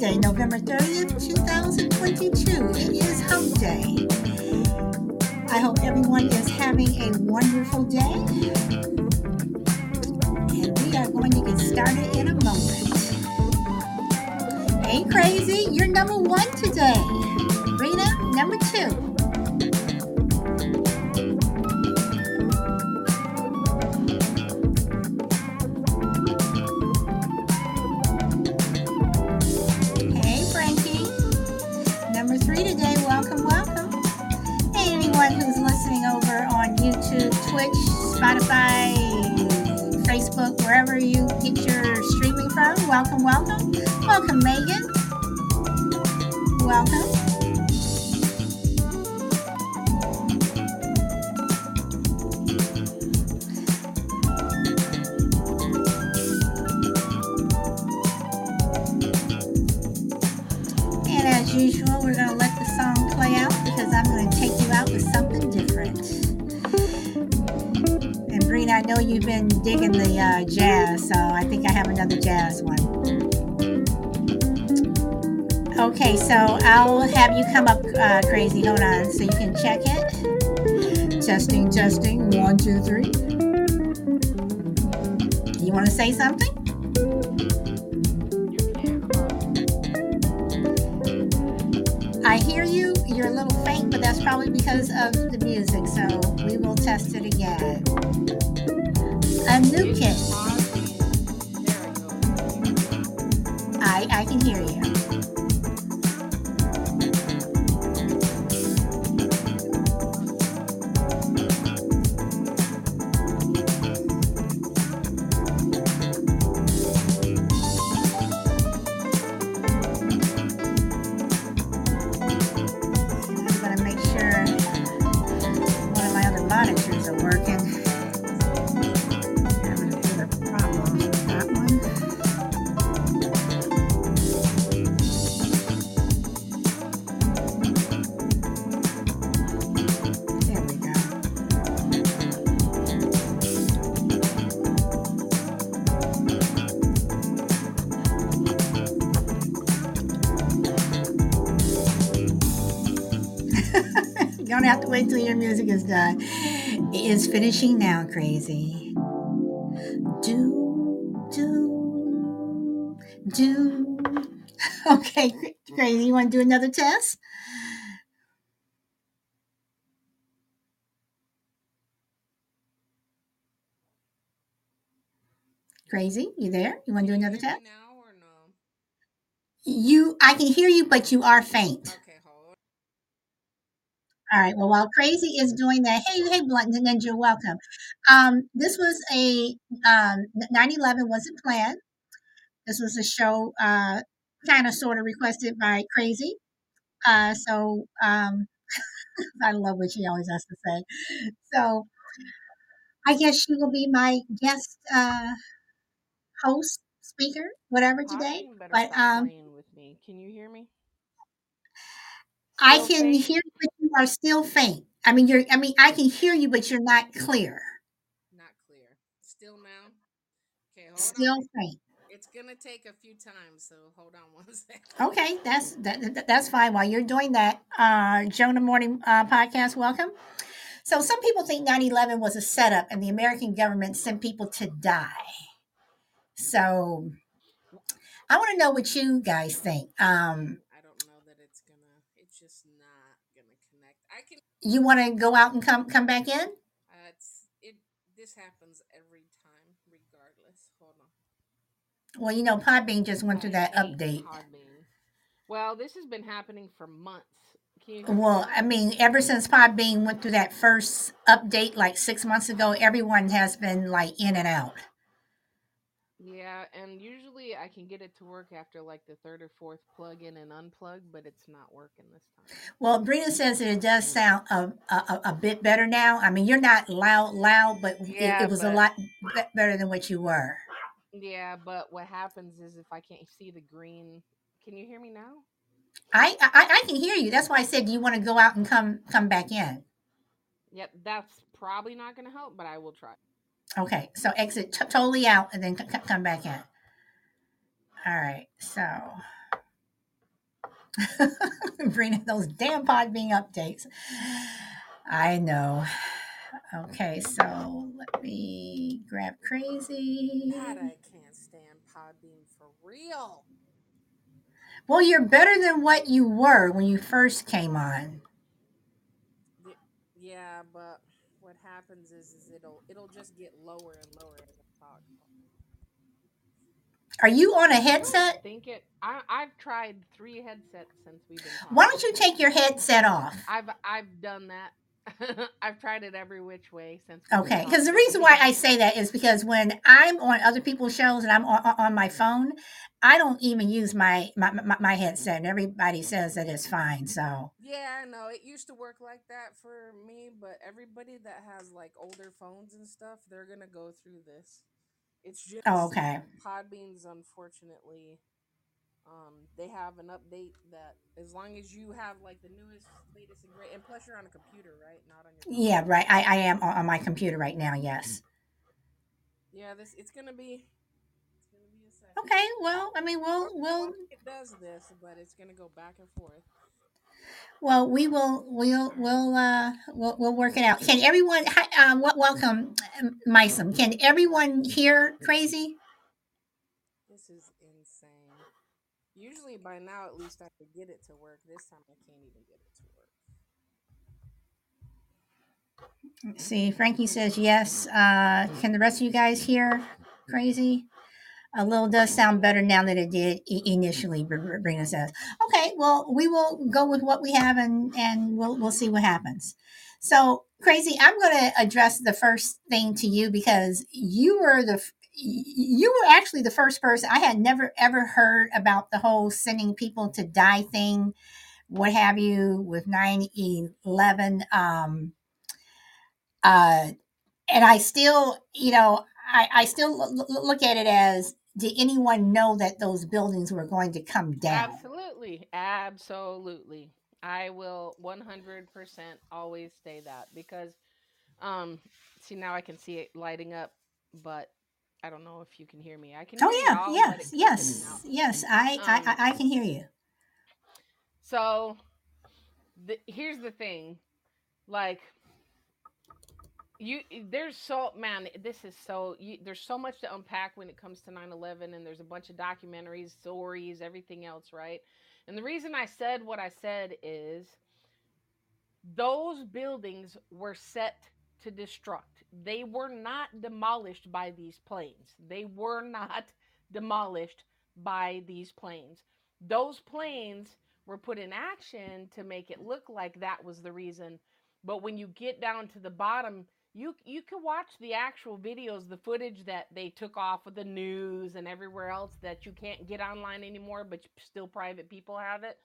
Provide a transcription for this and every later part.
Wednesday, November 30th, 2022. It is Hump Day. I hope everyone is having a wonderful day. And we are going to get started in a moment. Hey, Crazy, you're number one today. Rena, number two. Spotify, Facebook, wherever you get your streaming from, welcome, welcome. Welcome, Megan. Welcome. Come up uh, crazy. Hold on, so you can check it. Testing, testing. One, two, three. You want to say something? Done. It is finishing now, crazy. Do, do, do. Okay, crazy. You want to do another test? Crazy, you there? You want to do another test? now or no? You, I can hear you, but you are faint. Okay. All right. Well, while Crazy is doing that, hey, hey, Blunt Ninja, welcome. Um, this was a um, 9/11 wasn't planned. This was a show, uh, kind of sort of requested by Crazy. Uh, so um, I love what she always has to say. So I guess she will be my guest uh, host, speaker, whatever today. But um, with me. Can you hear me? I Still can faint? hear you, but you are still faint. I mean, you're. I mean, I can hear you, but you're not clear. Not clear. Still now? Okay, hold on. Still faint. It's gonna take a few times, so hold on one second. Okay, that's that, that- that's fine. While you're doing that, uh, Jonah Morning uh, podcast, welcome. So some people think 9/11 was a setup, and the American government sent people to die. So I want to know what you guys think. Um, I don't know that it's gonna. It's just not gonna connect. I can. You want to go out and come come back in? Uh, it's it. This happens every time, regardless. Hold on. Well, you know, Podbean just went through that update. Podbean. Well, this has been happening for months. Can you hear me Well. I mean, ever since Podbean went through that first update like six months ago, everyone has been like in and out. Yeah, and usually I can get it to work after like the third or fourth plug in and unplug, but it's not working this time. Well, Brina says that it does mm. sound a, a, a bit better now. I mean, you're not loud, loud, but it, Yeah, it was a lot better than what you were. yeah, but what happens is if I can't see the green, can you hear me now? I, I I can hear you. That's why I said, do you want to go out and come come back in? Yep, that's probably not going to help, but I will try. Okay, so exit t- totally out and then c- c- come back in. All right, so Bring in those damn pod Podbean updates. I know. Okay, so let me grab crazy. God, I can't stand Podbean for real. Well, you're better than what you were when you first came on. Yeah, but happens is, is it'll it'll just get lower and lower as I talk. Are you on a I don't headset? think it. I I've tried three headsets since we've been Why don't you take your headset off? I've I've done that. I've tried it every which way since Okay, because the reason why I say that is because when I'm on other people's shows and I'm on, on on my phone, I don't even use my, my my my headset, and everybody says that it's fine. So, Yeah, I know. It used to work like that for me, but everybody that has like older phones and stuff, they're gonna go through this. It's oh, just oh, okay, Podbean's unfortunately um they have an update that as long as you have like the newest, latest and great and plus you're on a computer, right? Not on your yeah, right. I I am on, my computer right now. Yes. Yeah, this it's gonna be it's gonna be a second. Okay. Well, I mean, we'll we'll it does this, but it's gonna go back and forth. well we will we'll we'll uh we'll, we'll work it out. Can everyone? Hi, um, wel- welcome, Mysum. Can everyone hear crazy? This is insane. Usually by now at least I could get it to work. This time I can't even get it to work. See, Frankie says yes. Uh, can the rest of you guys hear crazy? A little does sound better now than it did initially. Br- Brina says, "Okay, well, we will go with what we have, and and we'll we'll see what happens." So, crazy. I'm going to address the first thing to you because you were the you were actually the first person I had never ever heard about the whole sending people to die thing, what have you, with 9/11. Um, uh, and I still, you know, I, I still l- look at it as did anyone know that those buildings were going to come down? Absolutely. Absolutely. I will 100% always say that because um see now I can see it lighting up, but I don't know if you can hear me. I can hear Oh yeah, yes, it keeps in and yes, yes. I I, Um I I can hear you. so the, here's the thing. Like you there's so man this is so you, there's so much to unpack when it comes to 9-11 and there's a bunch of documentaries stories everything else right and the reason i said what i said is those buildings were set to destruct they were not demolished by these planes. They were not demolished by these planes. Those planes were put in action to make it look like that was the reason. But when you get down to the bottom you you can watch the actual videos the footage that they took off of the news and everywhere else that you can't get online anymore but still private people have it.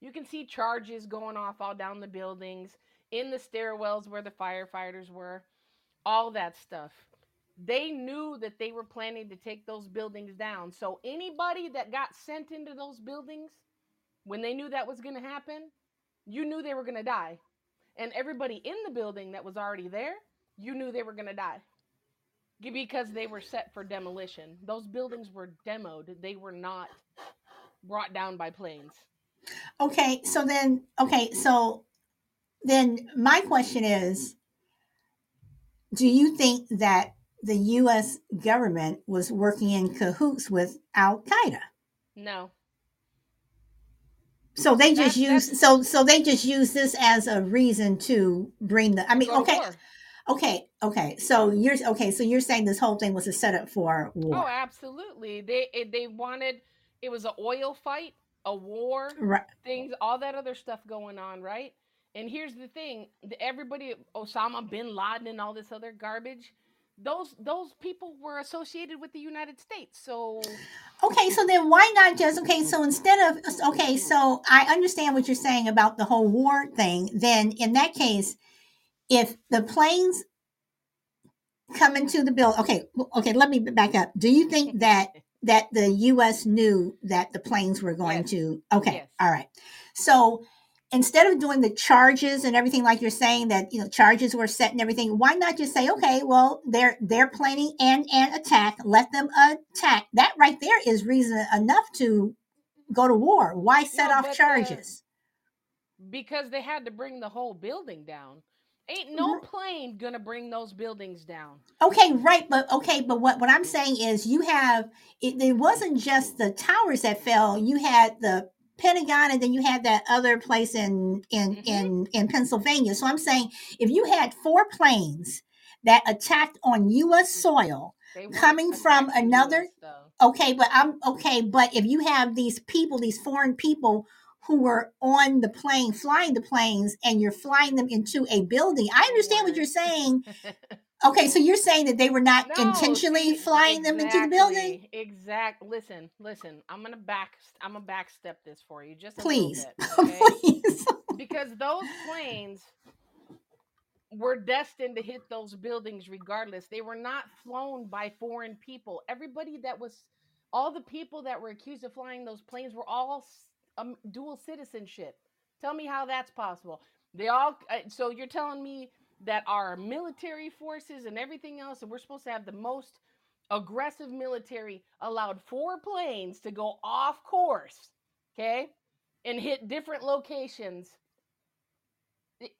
You can see charges going off all down the buildings in the stairwells where the firefighters were all that stuff they knew that they were planning to take those buildings down so anybody that got sent into those buildings when they knew that was going to happen you knew they were going to die and everybody in the building that was already there you knew they were going to die because they were set for demolition. Those buildings were demoed. They were not brought down by planes. Okay, so then okay, so then my question is, do you think that the U.S. government was working in cahoots with Al Qaeda? No. So they just that's use so so they just use this as a reason to bring the. I mean, go okay, okay, okay. So you're okay. So you're saying this whole thing was a setup for war? Oh, absolutely. They they wanted it was an oil fight, a war, right? things, all that other stuff going on, right? And here's the thing: everybody, Osama bin Laden, and all this other garbage. Those those people were associated with the United States, so Okay, so then why not just okay? So instead of okay, so I understand what you're saying about the whole war thing. Then in that case, if the planes come into the bill, okay, okay, let me back up. Do you think that that the U.S. knew that the planes were going yes, to? Okay, yes. all right. So instead of doing the charges and everything like you're saying that you know charges were set and everything, why not just say okay, well they're they're planning an an attack, let them attack. That right there is reason enough to go to war? Why set No, off but the charges? because they had to bring the whole building down. Ain't no R- plane gonna bring those buildings down. Okay, right, but okay, but what what I'm saying is you have it, it wasn't just the towers that fell. You had the Pentagon and then you had that other place in in Mhm. in in Pennsylvania. So I'm saying if you had four planes that attacked on US soil, coming from another okay, but I'm okay, but if you have these people, these foreign people who were on the plane flying the planes and you're flying them into a building, I understand what you're saying. Okay, so you're saying that they were not No, intentionally see, flying them into the building? exactly, exact. Listen, listen. I'm gonna back. I'm gonna backstep this for you just Please, bit, okay? please. because those planes were destined to hit those buildings regardless. They were not flown by foreign people. Everybody that was, all the people that were accused of flying those planes were all um, dual citizenship. Tell me how that's possible. They all, uh, so you're telling me that our military forces and everything else, and we're supposed to have the most aggressive military, allowed four planes to go off course, okay, and hit different locations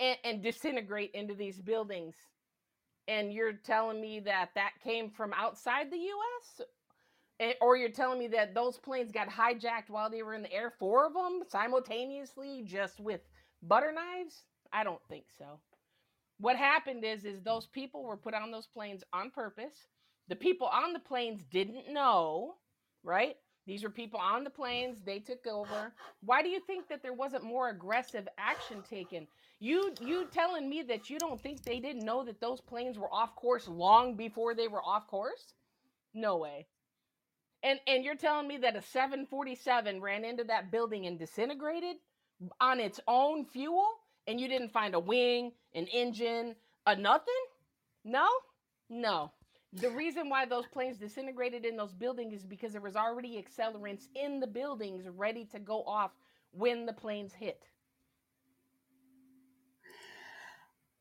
and, and disintegrate into these buildings. And you're telling me that that came from outside the U.S. Or you're telling me that those planes got hijacked while they were in the air, four of them simultaneously, just with butter knives? I don't think so. What happened is, is those people were put on those planes on purpose. The people on the planes didn't know, right? These were people on the planes. They took over. Why do you think that there wasn't more aggressive action taken? You you telling me that you don't think they didn't know that those planes were off course long before they were off course? No way. And and you're telling me that a 747 ran into that building and disintegrated on its own fuel and you didn't find a wing, an engine, a nothing? No? No. The reason why those planes disintegrated in those buildings is because there was already accelerants in the buildings ready to go off when the planes hit.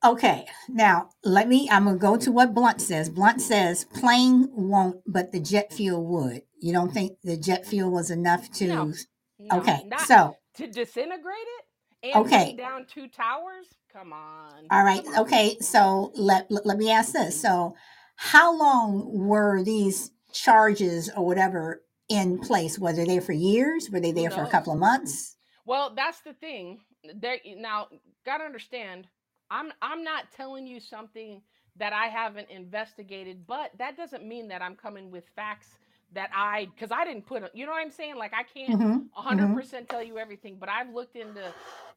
Okay, now let me. I'm gonna go to what Blunt says. Blunt says plane won't, but the jet fuel would. You don't think the jet fuel was enough to? No. No, Okay, so to disintegrate it and Okay. down two towers. Come on. all right. Okay, so let let, let me ask this. So, how long were these charges or whatever in place? Were they there for years? Were they there for a couple of months? Well, that's the thing. There now, gotta understand. I'm I'm not telling you something that I haven't investigated, but that doesn't mean that I'm coming with facts that I because I didn't put. You know what I'm saying? Like I can't Mm-hmm. hundred percent tell you everything, but I've looked into.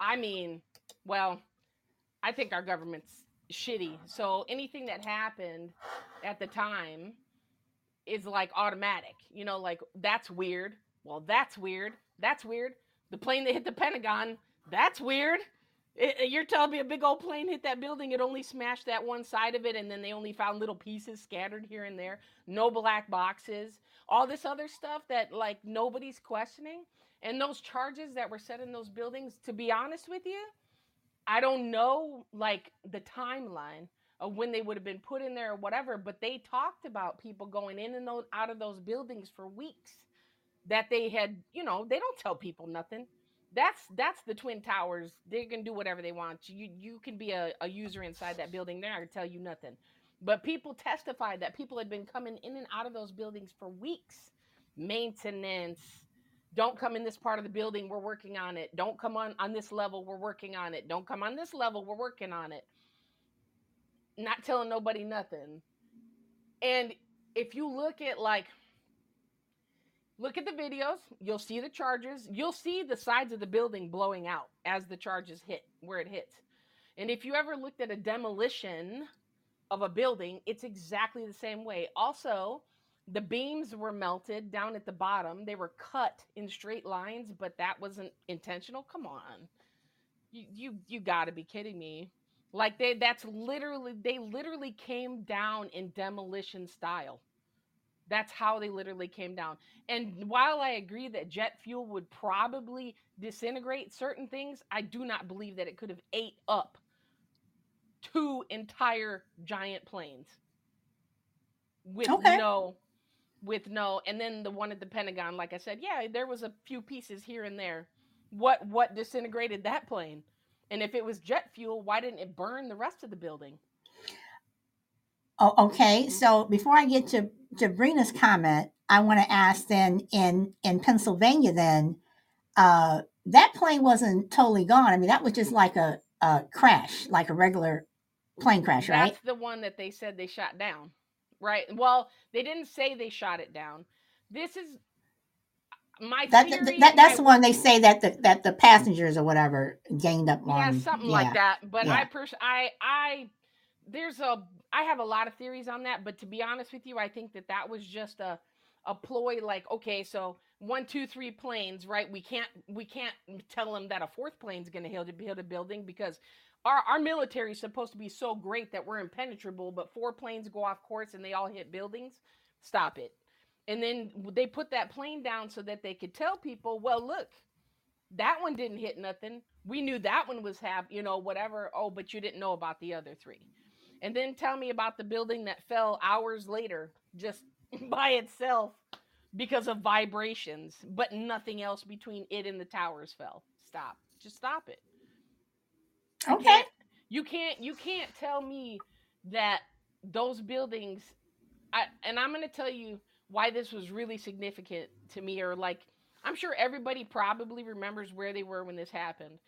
I mean, well, I think our government's shitty. So anything that happened at the time is like automatic. You know, like that's weird. Well, that's weird. That's weird. The plane that hit the Pentagon. That's weird. It- it- uh, you're telling me a big old plane hit that building? It only smashed that one side of it, and then they only found little pieces scattered here and there. No black boxes. All this other stuff that like nobody's questioning. And those charges that were set in those buildings. To be honest with you, I don't know like the timeline of when they would have been put in there or whatever, but they talked about people going in and out of those buildings for weeks that they had, you know, they don't tell people nothing. That's that's the twin towers. They can do whatever they want. You you can be a, a user inside that building. They're not gonna tell you nothing. But people testified that people had been coming in and out of those buildings for weeks. Maintenance. Don't come in this part of the building, we're working on it. Don't come on on this level, we're working on it. Don't come on this level, we're working on it. Not telling nobody nothing. And if you look at like look at the videos, you'll see the charges. You'll see the sides of the building blowing out as the charges hit where it hits. And if you ever looked at a demolition of a building, it's exactly the same way. Also, the beams were melted down at the bottom. They were cut in straight lines, but that wasn't intentional. Come on. You you you got to be kidding me. Like they that's literally they literally came down in demolition style. That's how they literally came down. And while I agree that jet fuel would probably disintegrate certain things, I do not believe that it could have ate up two entire giant planes with Okay. no with no and then the one at the Pentagon like I said, yeah, there was a few pieces here and there. What what disintegrated that plane? And if it was jet fuel, why didn't it burn the rest of the building? Oh, okay. So before I get to Jabrina's comment, I want to ask then in in Pennsylvania then uh, that plane wasn't totally gone. I mean, that was just like a, a crash, like a regular plane crash, right? That's the one that they said they shot down. Right. Well, they didn't say they shot it down. This is my That, theory. that that's the one they say that the that the passengers or whatever gained up Yeah, on. something Yeah, like that. But I pers- I I there's a I have a lot of theories on that, but to be honest with you, I think that that was just a a ploy like okay, so one, two, three planes, right? We can't we can't tell them that a fourth plane's going to hit a building because our our military is supposed to be so great that we're impenetrable, but four planes go off course and they all hit buildings. Stop it. And then they put that plane down so that they could tell people, well, look, that one didn't hit nothing. We knew that one was hap, you know, whatever. Oh, but you didn't know about the other three. And then tell me about the building that fell hours later just by itself because of vibrations, but nothing else between it and the towers fell. Stop. Just stop it. You Okay. can't you can't you can't tell me that those buildings I and I'm going to tell you why this was really significant to me or like I'm sure everybody probably remembers where they were when this happened.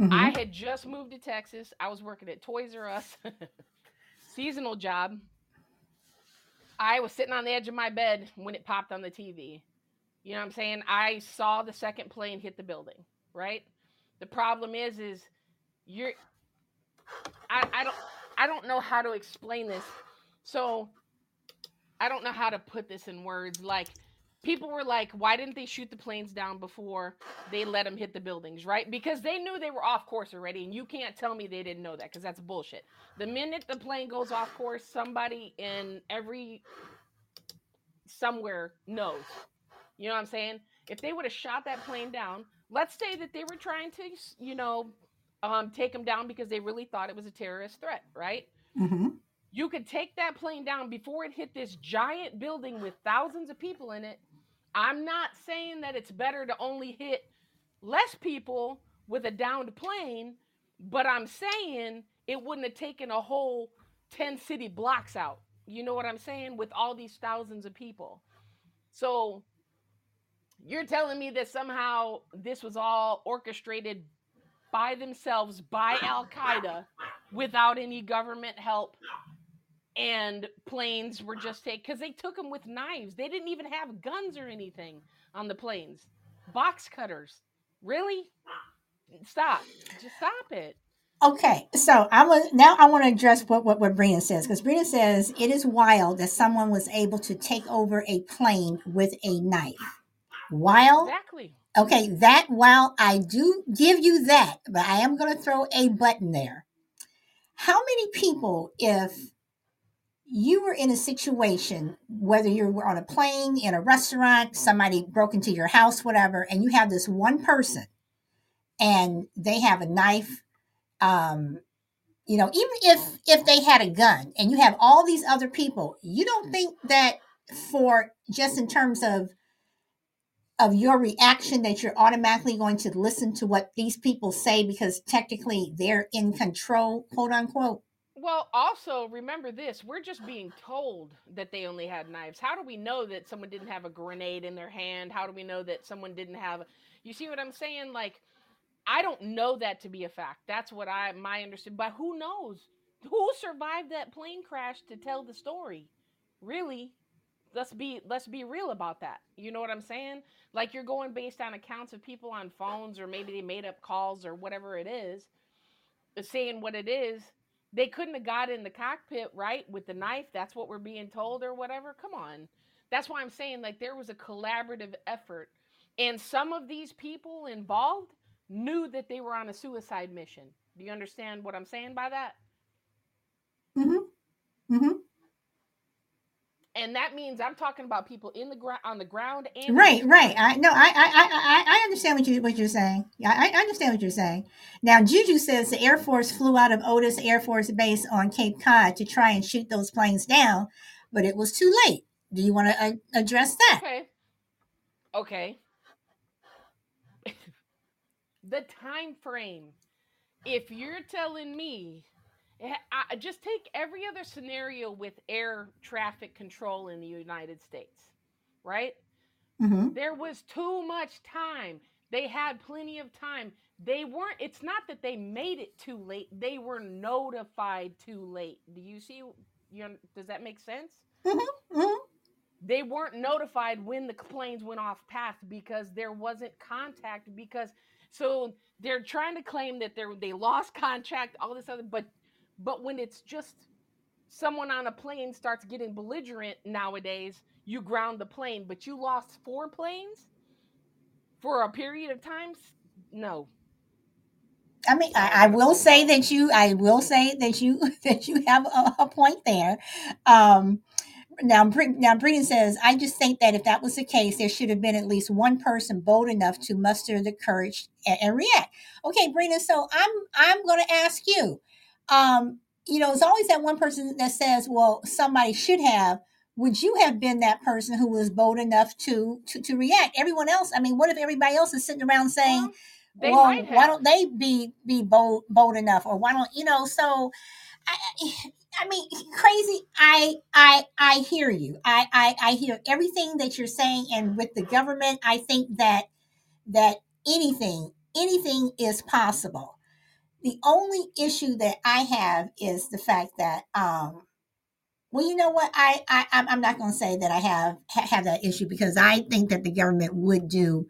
Mhm. I had just moved to Texas. I was working at Toys R Us, seasonal job. I was sitting on the edge of my bed when it popped on the TV. You know what I'm saying? I saw the second plane hit the building, right? The problem is is you're I, I don't I don't know how to explain this. So I don't know how to put this in words. Like people were like, why didn't they shoot the planes down before they let them hit the buildings, right? Because they knew they were off course already, and you can't tell me they didn't know that because that's bullshit. The minute the plane goes off course, somebody in every somewhere knows. You know what I'm saying? If they would have shot that plane down, let's say that they were trying to, you know, um, take them down because they really thought it was a terrorist threat, right? Mhm. You could take that plane down before it hit this giant building with thousands of people in it. I'm not saying that it's better to only hit less people with a downed plane, but I'm saying it wouldn't have taken a whole 10 city blocks out. You know what I'm saying? With all these thousands of people. So you're telling me that somehow this was all orchestrated by themselves by Al Qaeda without any government help and planes were just taken because they took them with knives. They didn't even have guns or anything on the planes. Box cutters. Really? Stop. Just stop it. Okay, so I was now I want to address what what, what Brina says because Brina says it is wild that someone was able to take over a plane with a knife. Wild. Exactly. Okay, that while I do give you that, but I am going to throw a button there. How many people, if you were in a situation, whether you were on a plane, in a restaurant, somebody broke into your house, whatever, and you have this one person and they have a knife, um, you know, even if if they had a gun and you have all these other people, you don't think that for just in terms of of your reaction that you're automatically going to listen to what these people say because technically they're in control, quote unquote. Well, also remember this: we're just being told that they only had knives. How do we know that someone didn't have a grenade in their hand? How do we know that someone didn't have? You see what I'm saying? Like, I don't know that to be a fact. That's what I my understand. But who knows? Who survived that plane crash to tell the story? Really? Let's be let's be real about that. You know what I'm saying? Like you're going based on accounts of people on phones or maybe they made up calls or whatever it is, saying what it is. They couldn't have got in the cockpit, right, with the knife. That's what we're being told or whatever. Come on. That's why I'm saying like there was a collaborative effort and some of these people involved knew that they were on a suicide mission. Do you understand what I'm saying by that? Mm-hmm. Mm-hmm. And that means I'm talking about people in the ground on the ground and Right, right. I no, I, I, I, I I understand what you what you're saying. Yeah, I, I understand what you're saying. Now, Juju says the Air Force flew out of Otis Air Force Base on Cape Cod to try and shoot those planes down, but it was too late. Do you want to uh, address that? Okay. Okay. the time frame. If you're telling me, I, just take every other scenario with air traffic control in the United States, right? Mm-hmm. There was too much time. They had plenty of time. They weren't, it's not that they made it too late, they were notified too late. Do you see? You, does that make sense? Mm-hmm. Mm-hmm. They weren't notified when the planes went off path because there wasn't contact because so they're trying to claim that they they lost contact, all this other, but but when it's just someone on a plane starts getting belligerent nowadays, you ground the plane, but you lost four planes for a period of time. No, I mean, I, I, will say that you, I will say that you, that you have a, a point there. Um, now, now, Brina says, I just think that if that was the case, there should have been at least one person bold enough to muster the courage and, and react. Okay, Brina. So I'm, I'm going to ask you. Um, you know, it's always that one person that says, "Well, somebody should have." Would you have been that person who was bold enough to to, to react? Everyone else. I mean, what if everybody else is sitting around saying? Well, well why don't they be be bold bold enough, or why don't you know? So, I, I mean, crazy. I I I hear you. I, I I hear everything that you're saying, and with the government, I think that that anything anything is possible. The only issue that I have is the fact that, um, well, you know what? I, I I'm not going to say that I have have that issue because I think that the government would do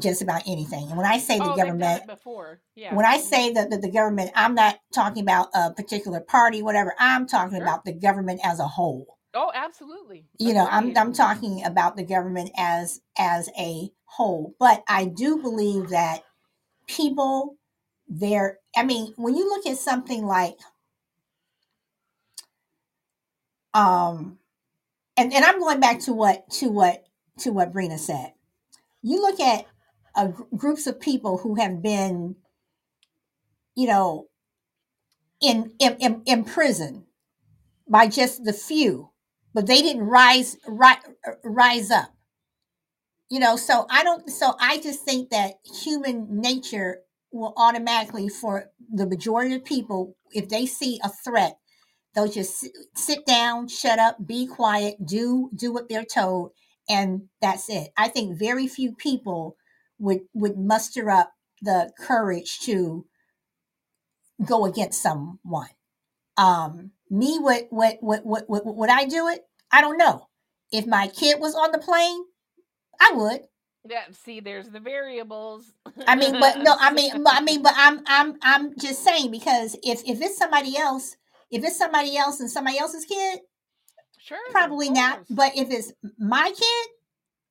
just about anything. And when I say the oh, government, before, yeah. When I say that the, the, government, I'm not talking about a particular party, whatever. I'm talking Sure. about the government as a whole. Oh, absolutely. You know, I'm Agreed. I'm talking about the government as as a whole. But I do believe that people there. I mean, when you look at something like, um, and and I'm going back to what to what to what Brina said. You look at groups of people who have been, you know, in, in, in, in prison by just the few, but they didn't rise, rise, rise up. You know, so I don't, so I just think that human nature will automatically, for the majority of people, if they see a threat, they'll just sit down, shut up, be quiet, do do what they're told, and that's it. I think very few people would would muster up the courage to go against someone. Um, me, what what what what would I do it? I don't know. If my kid was on the plane, I would. Yeah, see, there's the variables. I mean, but no, I mean, I mean, but I'm I'm I'm just saying because if if it's somebody else, if it's somebody else and somebody else's kid, sure, probably not. But if it's my kid,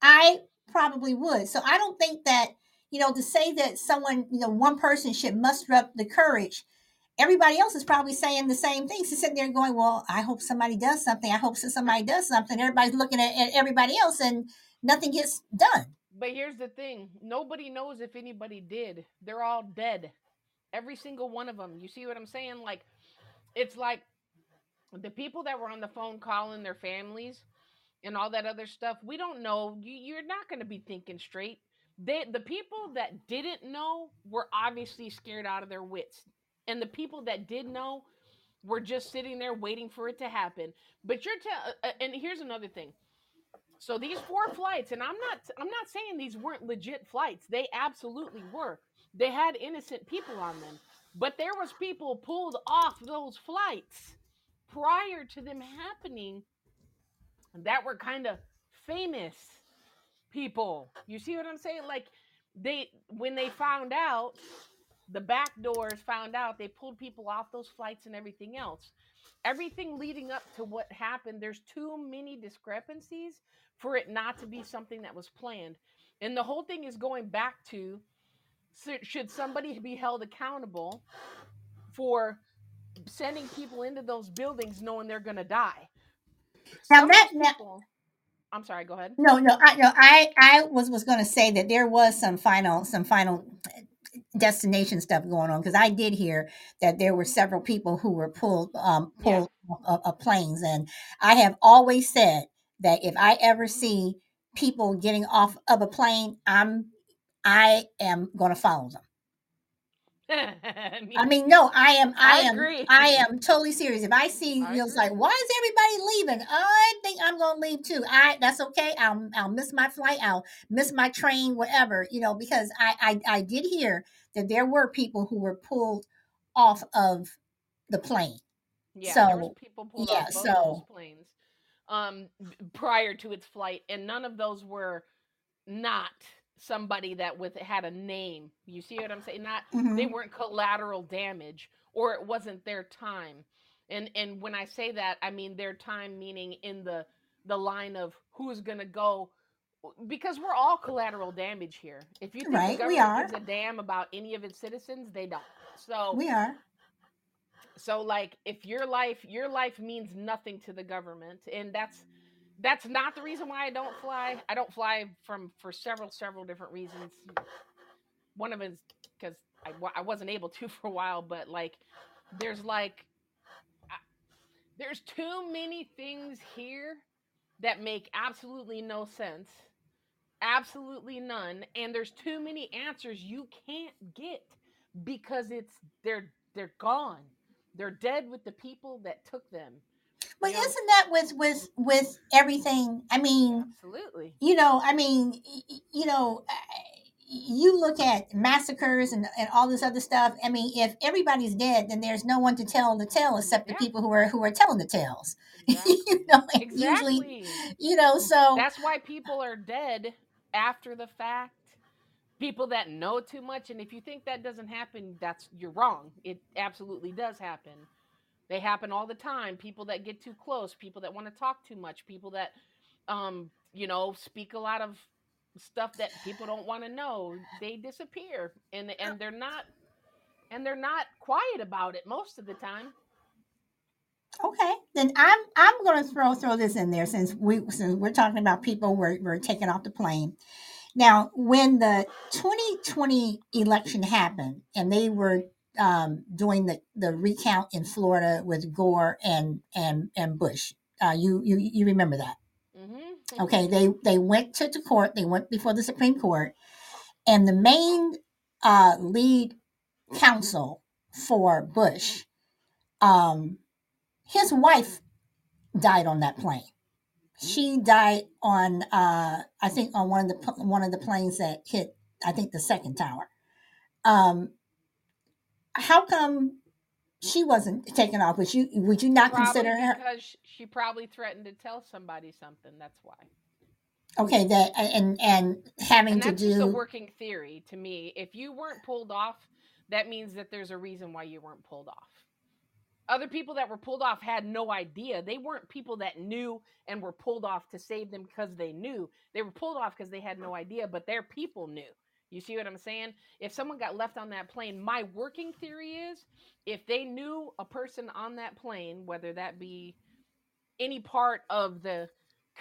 I probably would. So I don't think that, you know, to say that someone, you know, one person should muster up the courage, everybody else is probably saying the same thing. So sitting there going, well, I hope somebody does something. I hope somebody does something. Everybody's looking at, at everybody else and nothing gets done. But here's the thing nobody knows if anybody did. They're all dead. Every single one of them. You see what I'm saying? Like, it's like the people that were on the phone calling their families and all that other stuff. We don't know. You, you're not going to be thinking straight. They, the people that didn't know were obviously scared out of their wits, and the people that did know were just sitting there waiting for it to happen. But you're telling, uh, uh, and here's another thing. So these four flights, and I'm not, I'm not saying these weren't legit flights. They absolutely were. They had innocent people on them, but there was people pulled off those flights prior to them happening that were kind of famous people. You see what I'm saying? Like they when they found out the back doors found out they pulled people off those flights and everything else. Everything leading up to what happened, there's too many discrepancies for it not to be something that was planned. And the whole thing is going back to should somebody be held accountable for sending people into those buildings knowing they're going to die? Now that people, I'm sorry. Go ahead. No, no, I no, I I was was going to say that there was some final some final uh, destination stuff going on because I did hear that there were several people who were pulled um pulled yeah. of, of planes, and I have always said that if I ever mm-hmm. see people getting off of a plane, I'm I am going to follow them. I mean, no, I am. I, I am. Agree. I am totally serious. If I see, you know, it's like, why is everybody leaving? I think I'm gonna leave too. I that's okay. I'll I'll miss my flight. I'll miss my train. Whatever, you know, because I I, I did hear that there were people who were pulled off of the plane. Yeah, so, people pulled yeah, off so, planes um prior to its flight, and none of those were not somebody that with had a name. You see what I'm saying? Not mm-hmm. they weren't collateral damage or it wasn't their time. And and when I say that, I mean their time meaning in the the line of who's going to go because we're all collateral damage here. If you think right, the government gives a damn about any of its citizens, they don't. So we are. So like if your life your life means nothing to the government and that's that's not the reason why I don't fly. I don't fly from for several several different reasons. One of them is because I, I wasn't able to for a while, but like there's like I, there's too many things here that make absolutely no sense. Absolutely none. And there's too many answers you can't get because it's they're they're gone. They're dead with the people that took them. But you know, isn't that with with with everything? I mean, absolutely. You know, I mean, you know, you look at massacres and, and all this other stuff. I mean, if everybody's dead, then there's no one to tell the tale except yeah. the people who are who are telling the tales. Exactly. you know, exactly. usually, you know, so that's why people are dead after the fact. People that know too much, and if you think that doesn't happen, that's you're wrong. It absolutely does happen. They happen all the time. People that get too close, people that want to talk too much, people that, um, you know, speak a lot of stuff that people don't want to know. They disappear, and and they're not, and they're not quiet about it most of the time. Okay, then I'm I'm going to throw throw this in there since we since we're talking about people were were taken off the plane. Now, when the 2020 election happened and they were um, doing the, the recount in Florida with Gore and and and Bush. Uh, you you you remember that? Mm-hmm. Okay, they they went to the court. They went before the Supreme Court, and the main uh, lead counsel for Bush, um, his wife died on that plane. She died on uh, I think on one of the one of the planes that hit I think the second tower. Um, how come she wasn't taken off? Would you would you not probably consider her? Because she probably threatened to tell somebody something. That's why. Okay, that and and having and to do a working theory to me. If you weren't pulled off, that means that there's a reason why you weren't pulled off. Other people that were pulled off had no idea. They weren't people that knew and were pulled off to save them because they knew. They were pulled off because they had no idea, but their people knew. You see what I'm saying? If someone got left on that plane, my working theory is if they knew a person on that plane, whether that be any part of the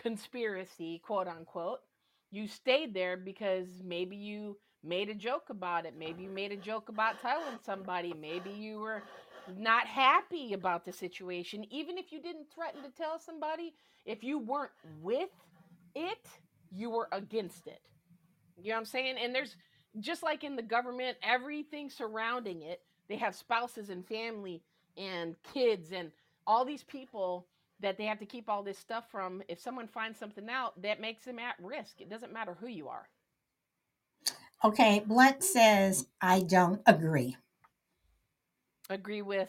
conspiracy, quote unquote, you stayed there because maybe you made a joke about it. Maybe you made a joke about telling somebody. Maybe you were not happy about the situation. Even if you didn't threaten to tell somebody, if you weren't with it, you were against it. You know what I'm saying? And there's just like in the government, everything surrounding it, they have spouses and family and kids and all these people that they have to keep all this stuff from. If someone finds something out, that makes them at risk. It doesn't matter who you are. Okay, Blunt says, I don't agree. Agree with.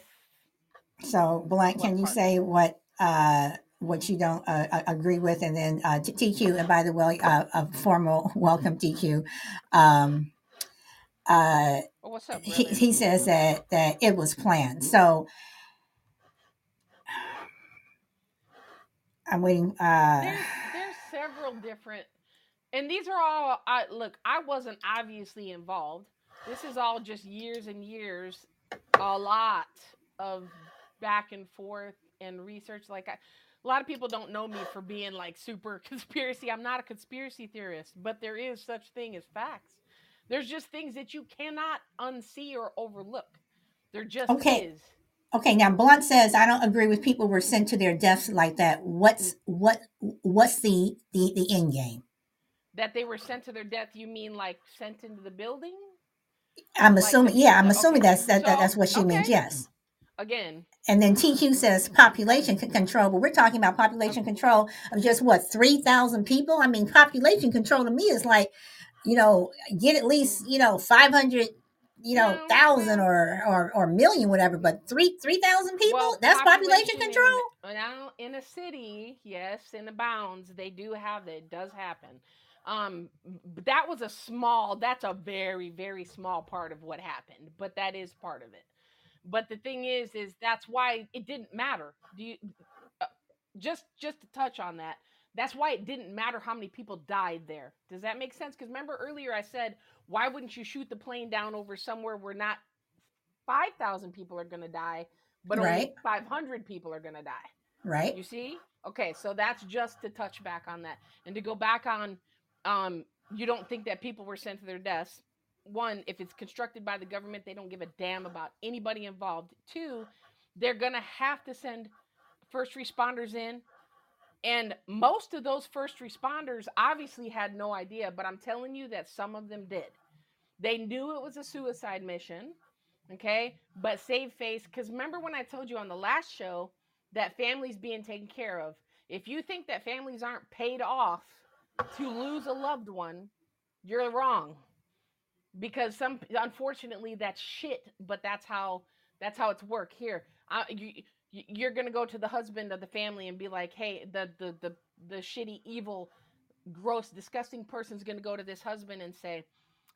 So, Blunt, can you part? say what uh, what you don't uh, agree with, and then uh, TQ. And by the way, uh, a formal welcome, TQ. Um, uh, what's up? He, he, says that that it was planned. So I'm waiting. Uh, there's, there's several different, and these are all. I look. I wasn't obviously involved. This is all just years and years, a lot of back and forth and research. Like I, a lot of people don't know me for being like super conspiracy. I'm not a conspiracy theorist, but there is such thing as facts. There's just things that you cannot unsee or overlook. There just okay. is. Okay, now Blunt says I don't agree with people were sent to their deaths like that. What's what what's the the the end game? That they were sent to their death, you mean like sent into the building? I'm Like assuming yeah, I'm okay. assuming that's that, that So that's what she means. Yes. Again, And then TQ says population c- control, but we're talking about population control of just what three thousand people. I mean, population control to me is like, you know, get at least you know five hundred, you know, No, thousand well, or or or million, whatever. But three three thousand people, well, that's population population control. in uh, now in a city, yes, in the bounds, they do have that. It does happen. Um, that was a small. That's a very very small part of what happened, but that is part of it. But the thing is, is that's why it didn't matter. Do you uh, just just to touch on that? That's why it didn't matter how many people died there. Does that make sense? Because remember earlier I said, why wouldn't you shoot the plane down over somewhere where not 5,000 people are going to die, but only 500 people are going to die? Right. You see? Okay, so that's just to touch back on that. And to go back on, um, you don't think that people were sent to their deaths. One, if it's constructed by the government, they don't give a damn about anybody involved. Two, they're going to have to send first responders in. And most of those first responders obviously had no idea, but I'm telling you that some of them did. They knew it was a suicide mission, okay? But save face, because remember when I told you on the last show that families being taken care of? If you think that families aren't paid off to lose a loved one, you're wrong. Because some, unfortunately, that's shit. But that's how that's how it's work here. I, you, you- you're gonna go to the husband of the family and be like, hey, the the the the shitty, evil, gross, disgusting person's gonna go to this husband and say,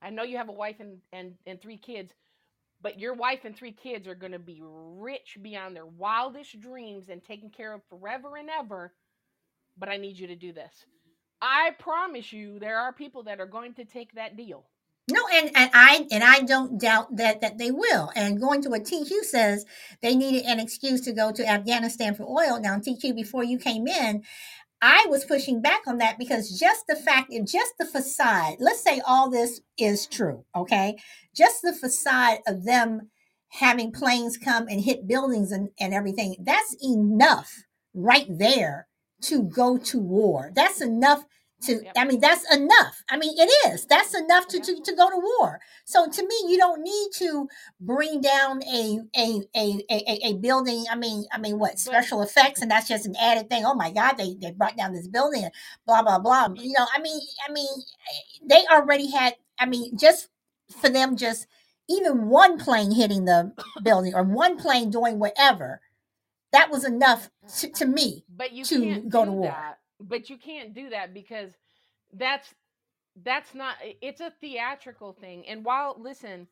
I know you have a wife and and and three kids, but your wife and three kids are going to be rich beyond their wildest dreams and taken care of forever and ever. But I need you to do this. I promise you, there are people that are going to take that deal. No, and, and I and I don't doubt that that they will. And going to what TQ says, they needed an excuse to go to Afghanistan for oil. Now, TQ, before you came in, I was pushing back on that because just the fact, if just the facade, let's say all this is true, okay? Just the facade of them having planes come and hit buildings and, and everything, that's enough right there to go to war. That's enough to, Yep. I mean, that's enough. I mean, it is. That's enough to, to, to go to war. So to me, you don't need to bring down a a a a, a building. I mean, I mean, what special effects, and that's just an added thing. Oh my God, they they brought down this building, and blah blah blah. Mm-hmm. You know, I mean, I mean, they already had. I mean, just for them, just even one plane hitting the building or one plane doing whatever, that was enough to, to me. But you To can't go to war. that. But you can't do that because that's that's not. It's a theatrical thing. And while listen,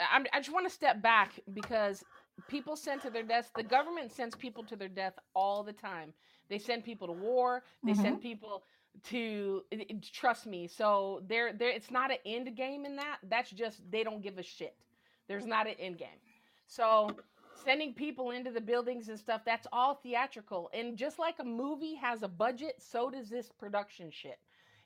I'm- I just want to step back because people sent to their deaths. The government sends people to their death all the time. They send people to war. They Mhm. send people to it- it- trust me. So there, there. It's not an end game in that. That's just they don't give a shit. There's not an end game. So sending people into the buildings and stuff, that's all theatrical. And just like a movie has a budget, so does this production shit.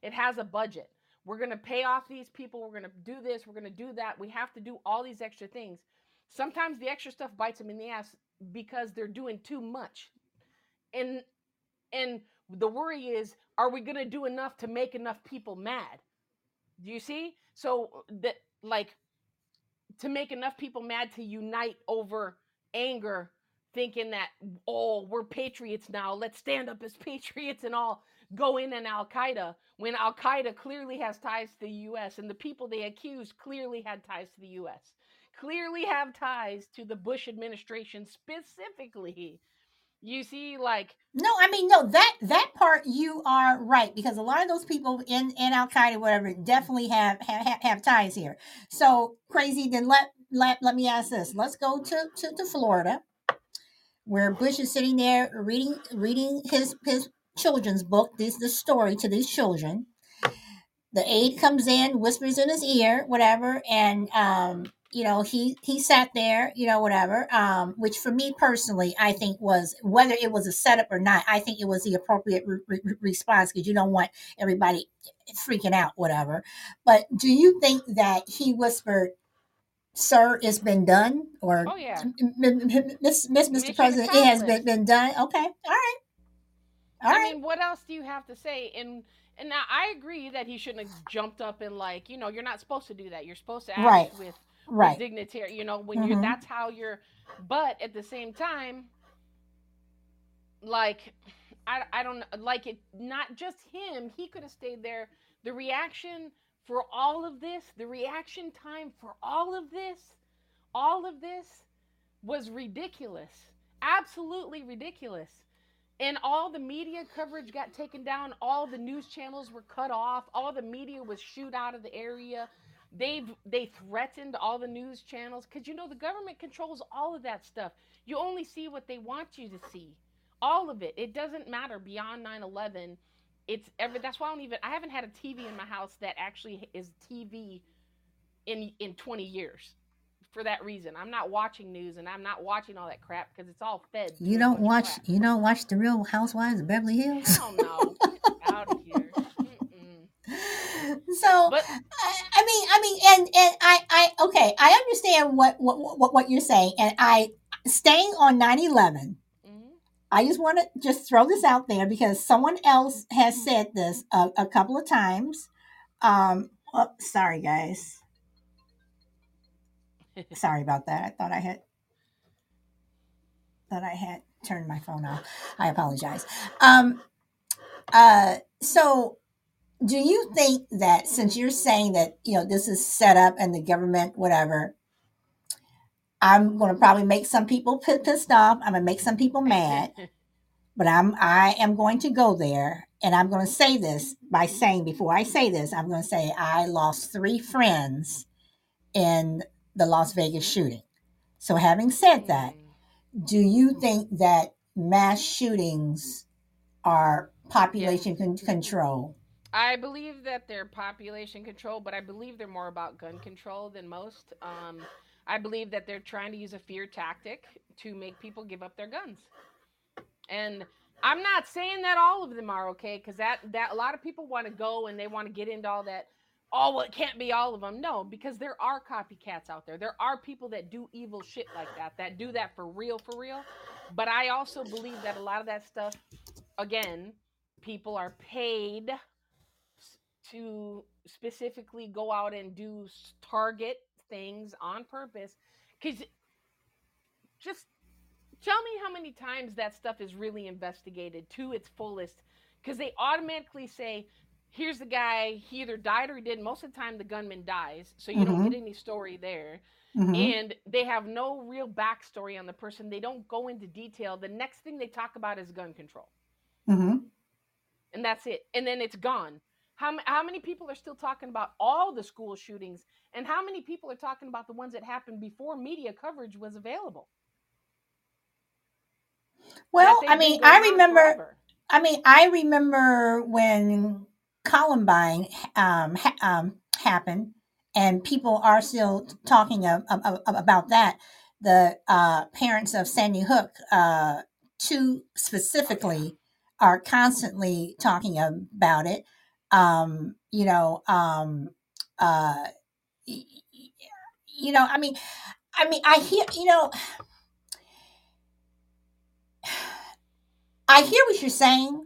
It has a budget. We're going to pay off these people. We're going to do this. We're going to do that. We have to do all these extra things. Sometimes the extra stuff bites them in the ass because they're doing too much. And and the worry is are we going to do enough to make enough people mad? Do you see? So that like to make enough people mad to unite over anger thinking that oh we're patriots now let's stand up as patriots and all go in and al-qaeda when al-qaeda clearly has ties to the us and the people they accuse clearly had ties to the us clearly have ties to the bush administration specifically you see like No, I mean, no, that that part you are right because a lot of those people in in Al Qaeda, whatever, definitely have, have have ties here. So crazy. Then let let let me ask this. Let's go to to, to Florida, where Bush is sitting there reading reading his his children's book. This the story to these children. The aide comes in, whispers in his ear, whatever, and um, you know he he sat there you know whatever um which for me personally i think was whether it was a setup or not i think it was the appropriate re- re- response because you don't want everybody freaking out whatever but do you think that he whispered sir, it's been done, or Oh yeah. Miss, Miss, Mr. President, it has been, been done. Okay, all right, all I right. mean, what else do you have to say? And and now I agree that he shouldn't have jumped up and like, you know, you're not supposed to do that. You're supposed to act Right. with, with right. dignitary, you know, when you're Mhm. that's how you're but at the same time like I, I don't like it not just him he could have stayed there the reaction for all of this the reaction time for all of this all of this was ridiculous absolutely ridiculous. And all the media coverage got taken down all the news channels were cut off all the media was shooed out of the area. They've they threatened all the news channels because you know the government controls all of that stuff. You only see what they want you to see all of it. It doesn't matter beyond 9-11 it's ever that's why i don't even i haven't had a tv in my house that actually is tv in in 20 years for that reason i'm not watching news and i'm not watching all that crap because it's all fed You don't watch. crap. You don't watch the Real Housewives of Beverly Hills. hell no out of here Mm-mm. so but I, I mean, I mean, and and I, I, okay, I understand what what what, what you're saying, and I staying on 9/11. I just want to just throw this out there because someone else has said this a, a couple of times. Um, oh, sorry, guys. Sorry about that. I thought I had thought I had turned my phone off. I apologize. Um, uh, so do you think that since you're saying that you know this is set up and the government whatever i'm going to probably make some people p- pissed off. I'm going to make some people mad. But i'm i am going to go there and i'm going to say this by saying before i say this i'm going to say i lost three friends in the las vegas shooting. So having said that Mm. do you think that mass shootings are population con- control? I believe that they're population control, but I believe they're more about gun control than most. Um, I believe that they're trying to use a fear tactic to make people give up their guns. And I'm not saying that all of them are okay, because that that a lot of people want to go and they want to get into all that. Oh, well, it can't be all of them. No, because there are copycats out there. There are people that do evil shit like that, that do that for real, for real. But I also believe that a lot of that stuff, again, people are paid to specifically go out and do target things on purpose because just tell me how many times that stuff is really investigated to its fullest because they automatically say here's the guy he either died or he didn't most of the time the gunman dies so you don't Mhm. get any story there Mhm. and they have no real backstory on the person they don't go into detail the next thing they talk about is gun control Mhm. and that's it. And then it's gone. How, how many people are still talking about all the school shootings, and how many people are talking about the ones that happened before media coverage was available? Well i mean i remember. I mean, I remember when Columbine um, ha- um, happened, and people are still talking of, of, of- about that. The uh, parents of Sandy Hook, uh, two specifically, are constantly talking about it. Um, you know, um, uh, you know. I mean, I mean, I hear. You know, I hear what you're saying.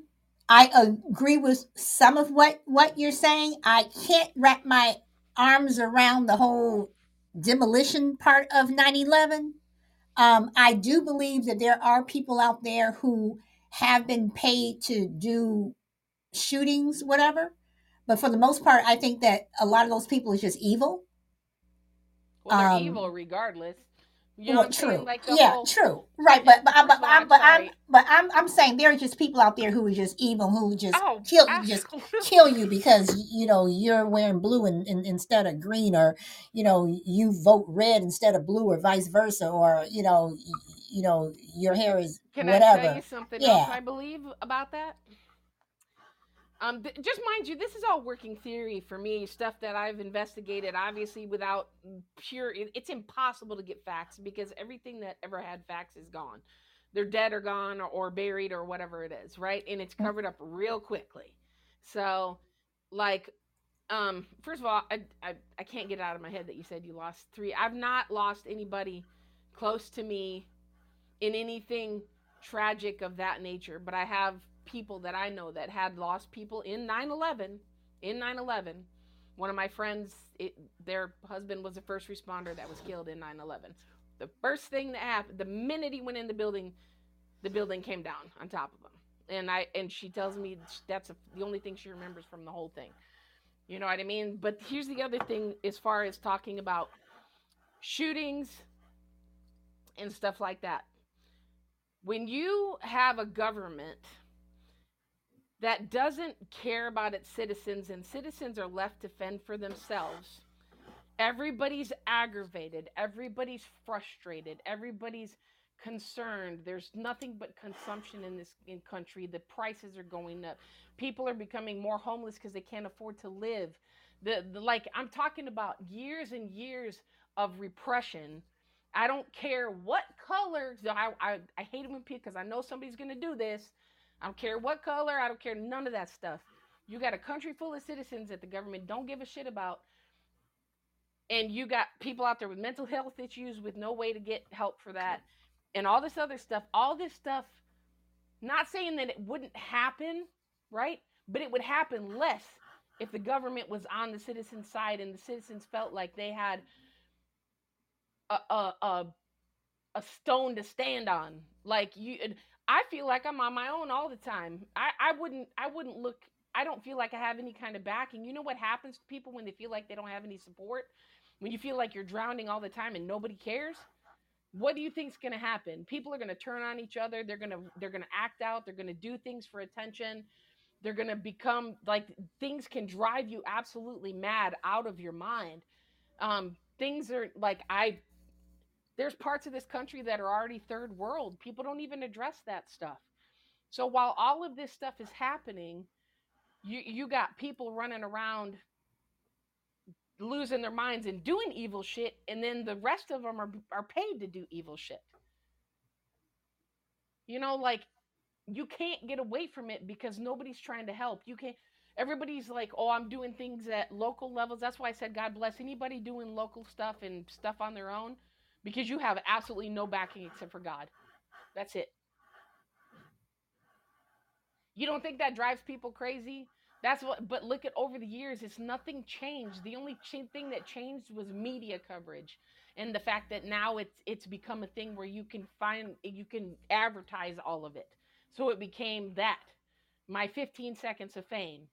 I agree with some of what what you're saying. I can't wrap my arms around the whole demolition part of 9/11. Um, I do believe that there are people out there who have been paid to do shootings, whatever. But for the most part, I think that a lot of those people is just evil. Well, they're um, evil regardless. You know Well, what I'm saying? true. Like yeah, whole, true. Right, but but, I'm- but, I'm, but I'm but I'm I'm saying there are just people out there who are just evil, who just oh, kill just kill you because you know you're wearing blue in, in, instead of green or you know you vote red instead of blue or vice versa or you know you know your hair is Can I tell whatever you something else Yeah. I believe about that? Um, th- just mind you, this is all working theory for me, stuff that I've investigated, obviously without pure. It, it's impossible to get facts because everything that ever had facts is gone. They're dead or gone or, or buried or whatever it is, right? And it's Mm. covered up real quickly. So, like, Um, first of all, I, I I can't get out of my head that you said you lost three. I've not lost anybody close to me in anything tragic of that nature, but I have people that I know that had lost people in 9/11. In 9/11, one of my friends, it, their husband was a first responder that was killed in 9/11. The first thing that happened, the minute he went in the building, the building came down on top of him. And I and she tells me that's a, the only thing she remembers from the whole thing. You know what I mean? But here's the other thing as far as talking about shootings and stuff like that. When you have a government that doesn't care about its citizens and citizens are left to fend for themselves, everybody's aggravated, everybody's frustrated, everybody's concerned. There's nothing but consumption in this in country. The prices are going up. People are becoming more homeless because they can't afford to live. The, the like I'm talking about years and years of repression. I don't care what color. I I, I hate it when people because I know somebody's gonna do this. I don't care what color. I don't care none of that stuff. You got a country full of citizens that the government don't give a shit about and you got people out there with mental health issues with no way to get help for that and all this other stuff all this stuff not saying that it wouldn't happen right but it would happen less if the government was on the citizens side and the citizens felt like they had a a a, a stone to stand on like you i feel like i'm on my own all the time. I i wouldn't i wouldn't look i don't feel like i have any kind of backing. You know what happens to people when they feel like they don't have any support? When you feel like you're drowning all the time and nobody cares? What do you think's going to happen? People are going to turn on each other. They're going to they're going to act out. They're going to do things for attention. They're going to become like things can drive you absolutely mad out of your mind. Um things are like i there's parts of this country that are already third world people don't even address that stuff so while all of this stuff is happening you you got people running around losing their minds and doing evil shit, and then the rest of them are are paid to do evil shit. You know, like you can't get away from it because nobody's trying to help. You can't. Everybody's like, "Oh, I'm doing things at local levels." That's why I said, "God bless anybody doing local stuff and stuff on their own," because you have absolutely no backing except for God. That's it. You don't think that drives people crazy? That's what, but look at over the years, it's nothing changed. The only ch- thing that changed was media coverage and the fact that now it's it's become a thing where you can find you can advertise all of it. So it became that my 15 seconds of fame.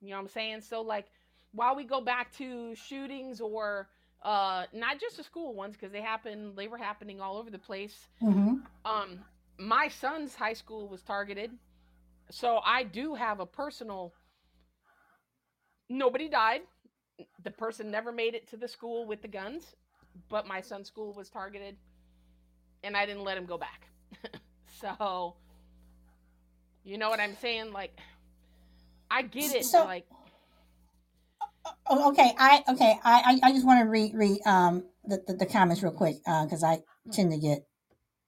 You know what I'm saying? So like while we go back to shootings or uh not just the school ones because they happen they were happening all over the place. Mm-hmm. Um my son's high school was targeted so I do have a personal. Nobody died. The person never made it to the school with the guns, but my son's school was targeted, and I didn't let him go back. so, you know what I'm saying? Like, I get it. So, like, oh, okay, I okay, I I just want to read read um the, the, the comments real quick because uh, I tend to get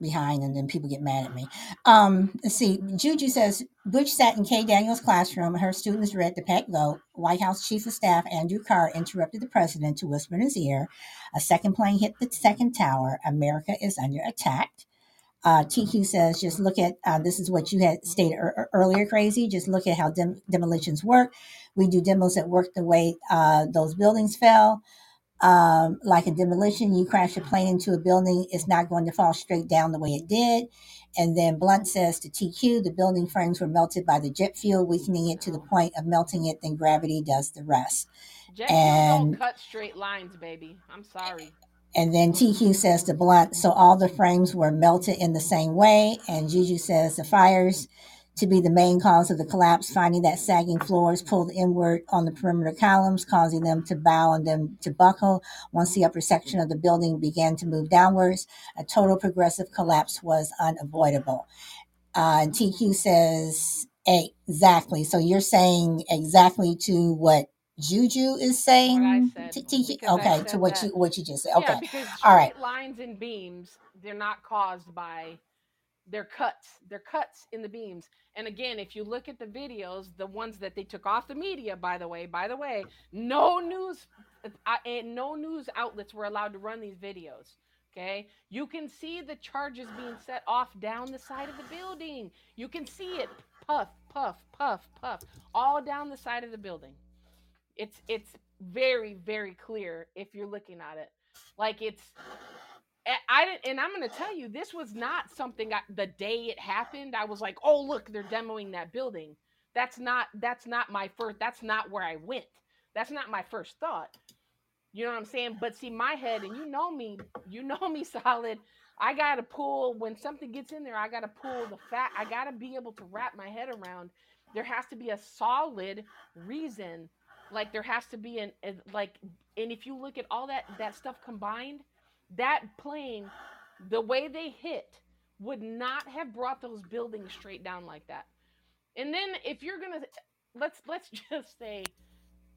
behind and then people get mad at me. Um, let's see. Juju says Bush sat in Kay Daniels' classroom. Her students read the pet goat. White House Chief of Staff Andrew Card interrupted the president to whisper in his ear. A second plane hit the second tower. America is under attack. Uh, TQ says, just look at uh, this is what you had stated er- earlier, crazy. Just look at how dem- demolitions work. We do demos that work the way uh, those buildings fell um, like a demolition, you crash a plane into a building, it's not going to fall straight down the way it did. And then Blunt says to TQ, the building frames were melted by the jet fuel, weakening it to the point of melting it, then gravity does the rest. Jet and don't cut straight lines, baby. I'm sorry. And then TQ says to Blunt, so all the frames were melted in the same way. And Juju says the fires to be the main cause of the collapse, finding that sagging floors pulled inward on the perimeter columns, causing them to bow and then to buckle. Once the upper section of the building began to move downwards, a total progressive collapse was unavoidable. Uh, and TQ says, exactly. So you're saying exactly to what Juju is saying. Said, okay, to what that. you what you just said. Okay, yeah, all right. Lines and beams, they're not caused by they're cuts they're cuts in the beams. And again if you look at the videos the ones that they took off the media by the way by the way no news uh, and no news outlets were allowed to run these videos okay? You can see the charges being set off down the side of the building. You can see it. Puff puff puff puff all down the side of the building. It's it's very very clear if you're looking at it. Like it's I didn't, and I'm going to tell you, this was not something I, the day it happened. I was like, oh look, they're demoing that building. That's not that's not my first. That's not where I went. That's not my first thought. You know what I'm saying? But see, my head, and you know me, you know me solid. I gotta pull when something gets in there. I gotta pull the fat. I gotta be able to wrap my head around. There has to be a solid reason. Like there has to be an like, and if you look at all that that stuff combined that plane, the way they hit, would not have brought those buildings straight down like that. And then if you're gonna let's let's just say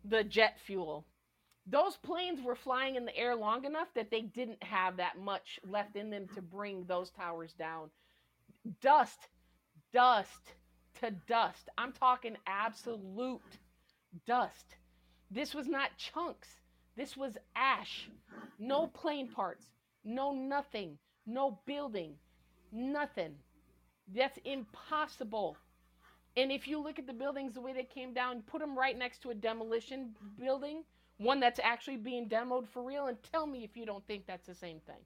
the jet fuel. Those planes were flying in the air long enough that they didn't have that much left in them to bring those towers down. Dust, dust to dust. I'm talking absolute dust. This was not chunks. This was ash. No plane parts. No nothing. No building. Nothing. That's impossible. And if you look at the buildings the way they came down, put them right next to a demolition building, one that's actually being demoed for real, and tell me if you don't think that's the same thing.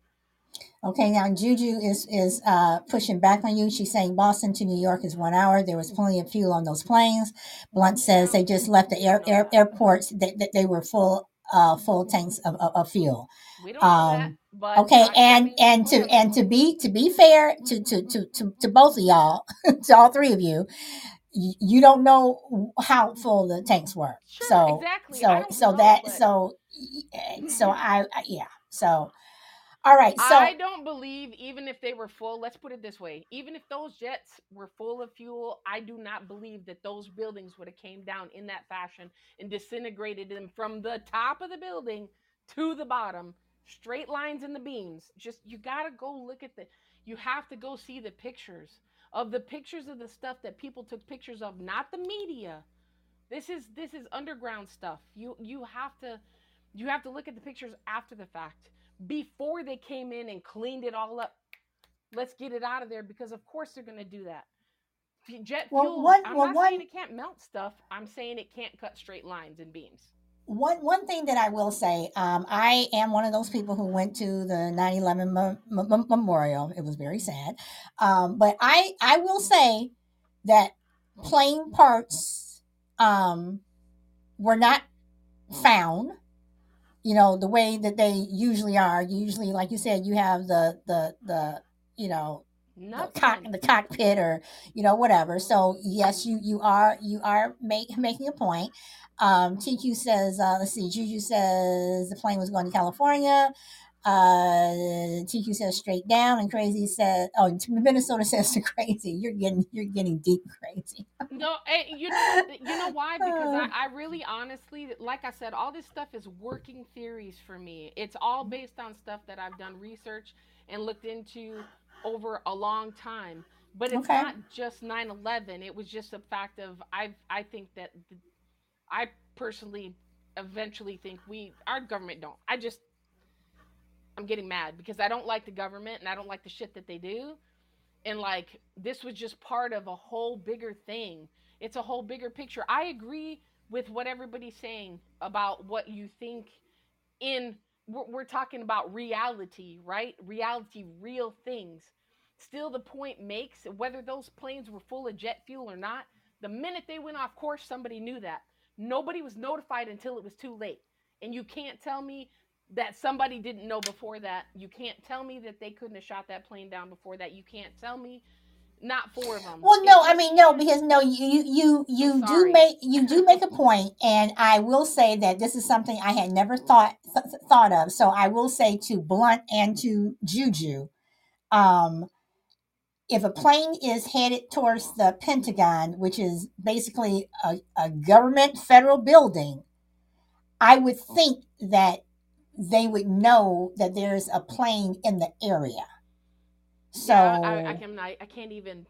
Okay, now Juju is is uh, pushing back on you. She's saying Boston to New York is one hour. There was plenty of fuel on those planes. Blunt says they just left the air, air, airports. They, they were full uh, full tanks of, of, of fuel. Um, that, okay, and and to and to be to be fair to to to to, to both of y'all, to all three of you, you don't know how full the tanks were. Sure, so exactly. so so know, that but... so so I, I yeah so all right. So I don't believe even if they were full, let's put it this way, even if those jets were full of fuel, I do not believe that those buildings would have came down in that fashion and disintegrated them from the top of the building to the bottom, straight lines in the beams. Just you got to go look at the you have to go see the pictures of the pictures of the stuff that people took pictures of, not the media. This is this is underground stuff. You you have to you have to look at the pictures after the fact before they came in and cleaned it all up. Let's get it out of there because, of course, they're going to do that. Jet well, fuel. One, I'm well, not one, saying it can't melt stuff. I'm saying it can't cut straight lines and beams. One one thing that I will say, um, I am one of those people who went to the 9/11 memorial. It was very sad, um, but I I will say that plane parts um, were not found you know the way that they usually are usually like you said you have the the the you know the, cock, the cockpit or you know whatever. So yes you you are you are make, making a point. Um tq says uh let's see juju says the plane was going to california uh, TQ says straight down, and Crazy says, "Oh, Minnesota says to Crazy, you're getting you're getting deep crazy." no, eh, you know you know why? Because I, I really honestly, like I said, all this stuff is working theories for me. It's all based on stuff that I've done research and looked into over a long time. But it's okay. not just 9/11. It was just a fact of I I think that I personally eventually think we our government don't. I just I'm getting mad because I don't like the government and I don't like the shit that they do. And like this was just part of a whole bigger thing. It's a whole bigger picture. I agree with what everybody's saying about what you think in we're, we're talking about reality, right? Reality, real things. Still the point makes whether those planes were full of jet fuel or not, the minute they went off course somebody knew that. Nobody was notified until it was too late. And you can't tell me that somebody didn't know before that. You can't tell me that they couldn't have shot that plane down before that. You can't tell me not four of them. Well, no, I mean no, because no, you you you do make you do make a point, and I will say that this is something I had never thought th- thought of. So I will say to Blunt and to Juju, um, if a plane is headed towards the Pentagon, which is basically a, a government federal building, I would think that they would know that there's a plane in the area. So yeah, I, I can I, I can't even.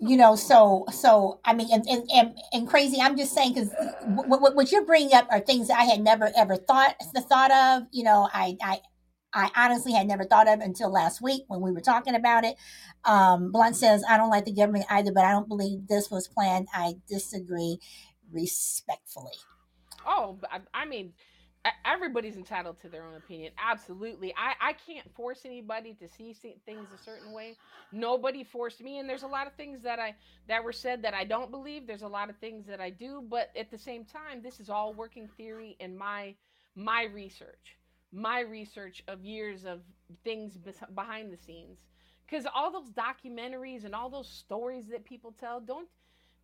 you know so so i mean and and and, and crazy i'm just saying because what, what you're bringing up are things that i had never ever thought the thought of you know i i I honestly had never thought of until last week when we were talking about it. Um, Blunt says, I don't like the government either, but I don't believe this was planned. I disagree respectfully. Oh, I, I mean, everybody's entitled to their own opinion. Absolutely. I i can't force anybody to see things a certain way. Nobody forced me and there's a lot of things that i that were said that i don't believe. There's a lot of things that i do but at the same time this is all working theory and my my research my research of years of things behind the scenes. Because all those documentaries and all those stories that people tell don't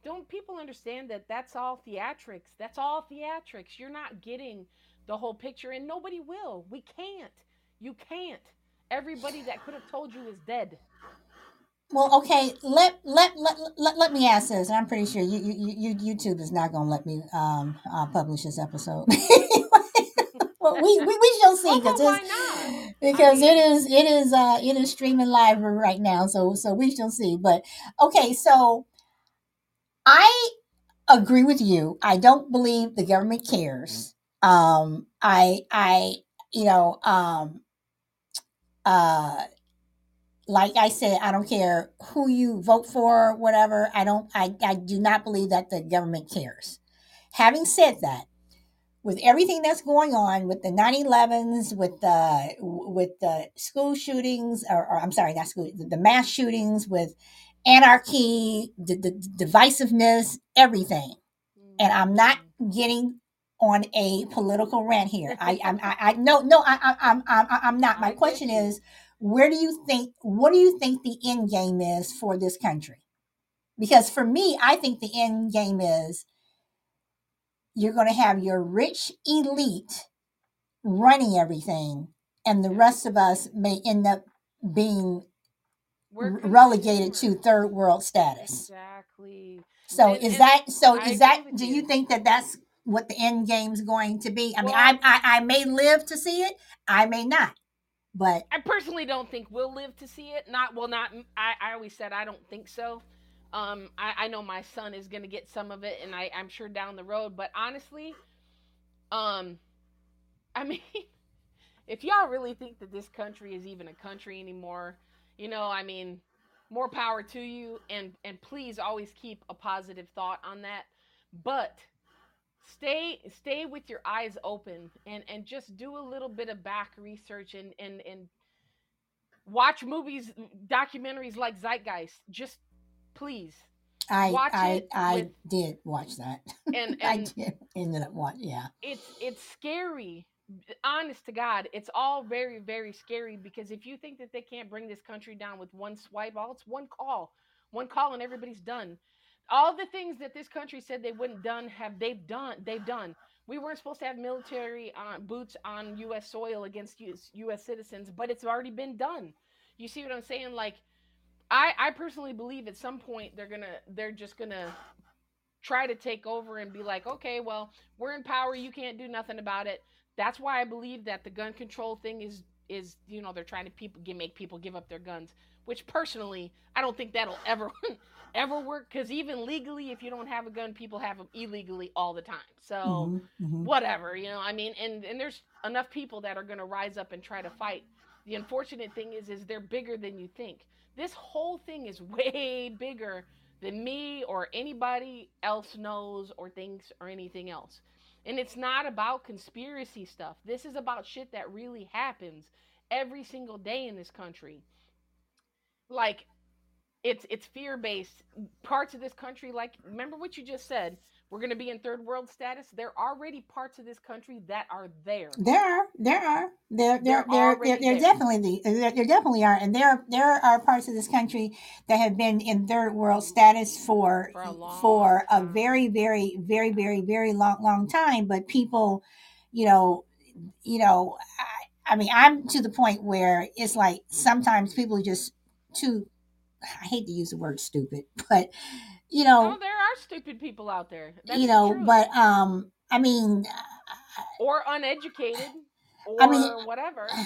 don't people understand that that's all theatrics? That's all theatrics. You're not getting the whole picture, and nobody will. We can't. You can't. Everybody that could have told you is dead. Well, okay. Let let let let, let me ask this, and I'm pretty sure you, you, you YouTube is not going to let me um uh, publish this episode. well, we, we we shall see because oh, because I mean, it is it is uh it is streaming live right now, so so we shall see. But okay, so I agree with you. I don't believe the government cares um, I, I, you know, um, uh, like I said, I don't care who you vote for, whatever. I don't, I, I do not believe that the government cares. Having said that, with everything that's going on with the 9-11s, with the with the school shootings, or, or I'm sorry, not school, the, the mass shootings, with anarchy, the, the divisiveness, everything. And I'm not mm-hmm. getting on a political rant here. I, I, I, I no, no, I, I, I'm, I'm, I'm not. My question is, where do you think, what do you think the end game is for this country? Because for me, I think the end game is you're going to have your rich elite running everything, and the rest of us may end up being relegated to third world status. Exactly. So and, is that so? I is that do you think that that's what the end game's going to be. I mean, I, I, I may live to see it, I may not, but I personally don't think we'll live to see it. Not well, not I. I always said I don't think so. Um, I, I know my son is going to get some of it, and I, I'm sure down the road. But honestly, um, I mean, if y'all really think that this country is even a country anymore, you know, I mean, more power to you, and and please always keep a positive thought on that. But stay stay with your eyes open and and just do a little bit of back research and and and watch movies documentaries like zeitgeist just please I watch I it I with, did watch that. And, and I did ended up watching. Yeah, it's it's scary. Honest to God, it's all very very scary because if you think that they can't bring this country down with one swipe, all it's one call, one call, and everybody's done all the things that this country said they wouldn't done have they've done they've done. We weren't supposed to have military uh, boots on us soil against US, US citizens but it's already been done. You see what i'm saying? Like i i personally believe at some point they're gonna they're just gonna try to take over and be like okay well we're in power you can't do nothing about it. That's why i believe that the gun control thing is is you know they're trying to people make people give up their guns which personally i don't think that'll ever ever work because even legally if you don't have a gun people have them illegally all the time. So mm-hmm, mm-hmm. whatever you know i mean and and there's enough people that are going to rise up and try to fight. The unfortunate thing is is they're bigger than you think. This whole thing is way bigger than me or anybody else knows or thinks or anything else. And it's not about conspiracy stuff. This is about shit that really happens every single day in this country. Like it's it's fear based parts of this country like remember what you just said we're going to be in third world status? There are already parts of this country that are there. There are there are. There there there there, there, definitely there, there definitely are and there there are parts of this country that have been in third world status for for a, for a very very very very very long long time but people you know you know I, I mean i'm to the point where it's like sometimes people just too I hate to use the word stupid, but you know, no, there are stupid people out there. That's you know, but um, I mean, or uneducated, or I mean, whatever.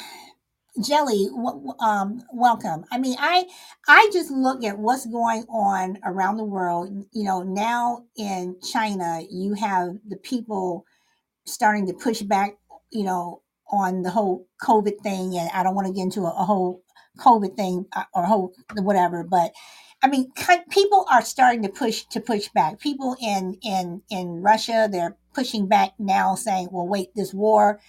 Jelly, w- um, welcome. I mean, I I just look at what's going on around the world. You know, now in China, you have the people starting to push back. You know, on the whole COVID thing, and I don't want to get into a, a whole COVID thing uh, or whole whatever, but I mean, people are starting to push to push back. People in in in Russia, they're pushing back now, saying, "Well, wait, this war."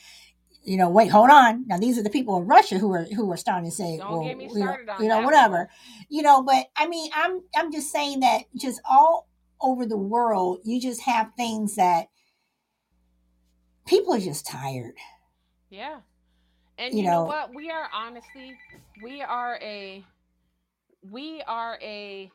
you know, wait, hold on. Now these are the people in Russia who are who are starting to say, Don't well, get me you know, started on you know whatever, one. you know. But I mean, I'm I'm just saying that just all over the world, you just have things that people are just tired. Yeah. And You you know know, what? We are honestly, we are a, we are a,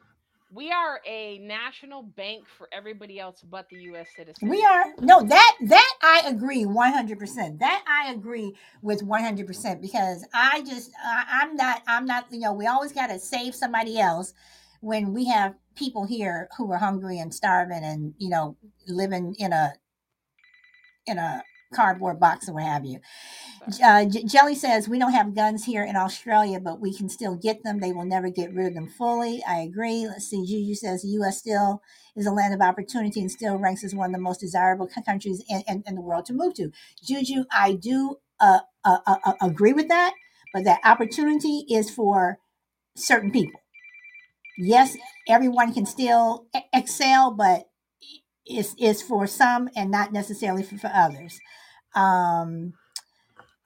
we are a national bank for everybody else but the U.S. Citizens. We are no that that I agree 100. percent That I agree with 100 percent because I just I, I'm not I'm not you know we always got to save somebody else when we have people here who are hungry and starving and you know living in a in a cardboard box or what have you. Uh, J- Jelly says we don't have guns here in Australia, but we can still get them. They will never get rid of them fully. I agree. Let's see. Juju says the U.S. still is a land of opportunity and still ranks as one of the most desirable countries in, in, in the world to move to. Juju, I do uh, uh, uh, uh, agree with that, but that opportunity is for certain people. Yes, everyone can still excel, but it's, it's for some and not necessarily for, for others. Um,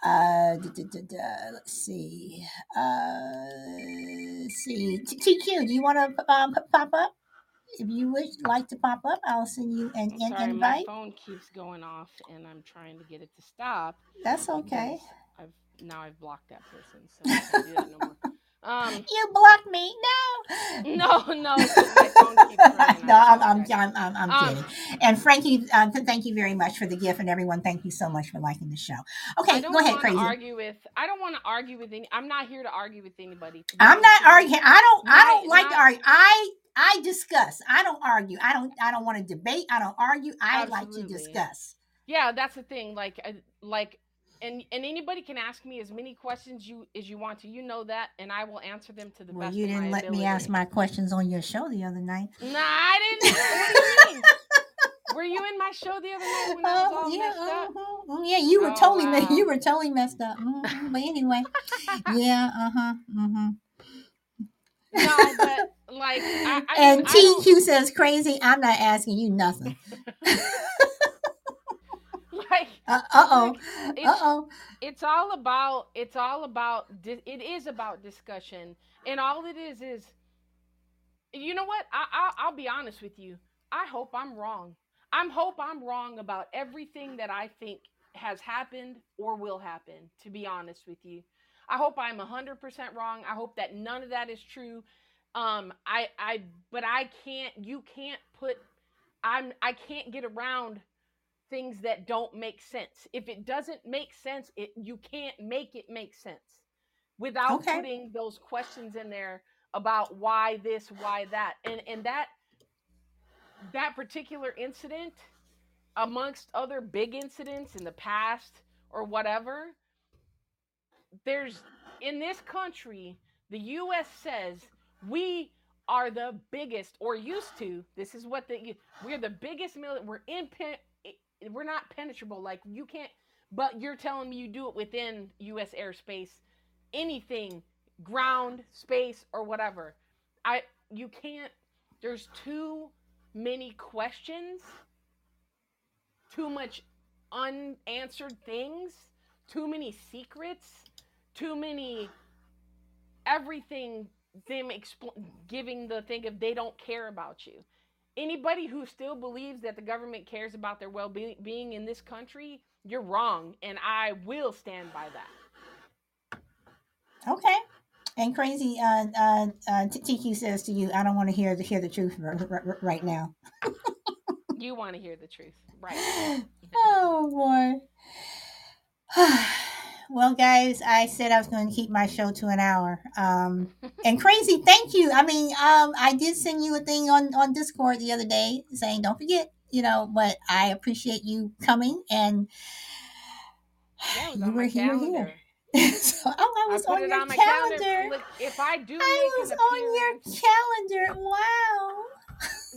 uh, da, da, da, let's see. Uh, let's see. TQ, do you want to um, pop up? If you would like to pop up, I'll send you an, I'm an sorry, my invite. phone keeps going off, and I'm trying to get it to stop That's okay. because I've now I've blocked that person, so I can't do that no more. Um, You blocked me. No. no, no, my phone keeps no, I'm, I'm I'm. I'm, Um, kidding. And Frankie, th- thank you very much for the gift, and everyone, thank you so much for liking the show. Okay, go ahead, crazy. argue with. I don't want to argue with any. I'm not here to argue with anybody. To be I'm not arguing. I don't. I don't like to argue. I I discuss. I don't argue. I don't. I don't want to debate. I don't argue. I like to discuss. Yeah, that's the thing. Like, I, like, and and anybody can ask me as many questions you as you want to. You know that, and I will answer them to the Well, best you of my didn't let me ask my questions on your show the other night. Nah, I didn't. You? Were you in my show the other night when I was Oh all yeah, messed up? uh-huh. oh, yeah. You were Oh totally me- you were totally messed up. Mhm. But anyway, yeah, uh huh, mm-hmm. No, but like I, I and mean I don't TQ says crazy. I'm not asking you nothing. like Uh oh, uh it's oh. it's all about it's all about di- it is about discussion and all it is is you know what? I, I i'll be honest with you. I hope i'm wrong. I'm hope i'm wrong about everything that i think has happened or will happen to be honest with you. I hope i'm 100% wrong. I hope that none of that is true. Um i i but i can't you can't put i'm i can't get around things that don't make sense. If it doesn't make sense, it you can't make it make sense without Okay. putting those questions in there about why this, why that. And and that that particular incident amongst other big incidents in the past or whatever, there's in this country, the US says we are the biggest or used to. This is what the we're the biggest mil we're in we're not penetrable like you can't but you're telling me you do it within US airspace anything ground space or whatever. I you can't there's too many questions too much unanswered things too many secrets too many everything them expl- giving the thing of they don't care about you anybody who still believes that the government cares about their well-being in this country you're wrong and i will stand by that Okay. And crazy, uh, uh, uh, T- TQ says to you, I don't want to hear the hear the truth r- r- r- right now. you want to hear the truth right oh boy. well, guys, I said I was going to keep my show to an hour. Um, and crazy, thank you. I mean, um, I did send you a thing on on Discord the other day saying don't forget, you know. But I appreciate you coming, and you were you were here. so, oh, I was I on your on calendar. calendar. If I do I was on your calendar. Wow.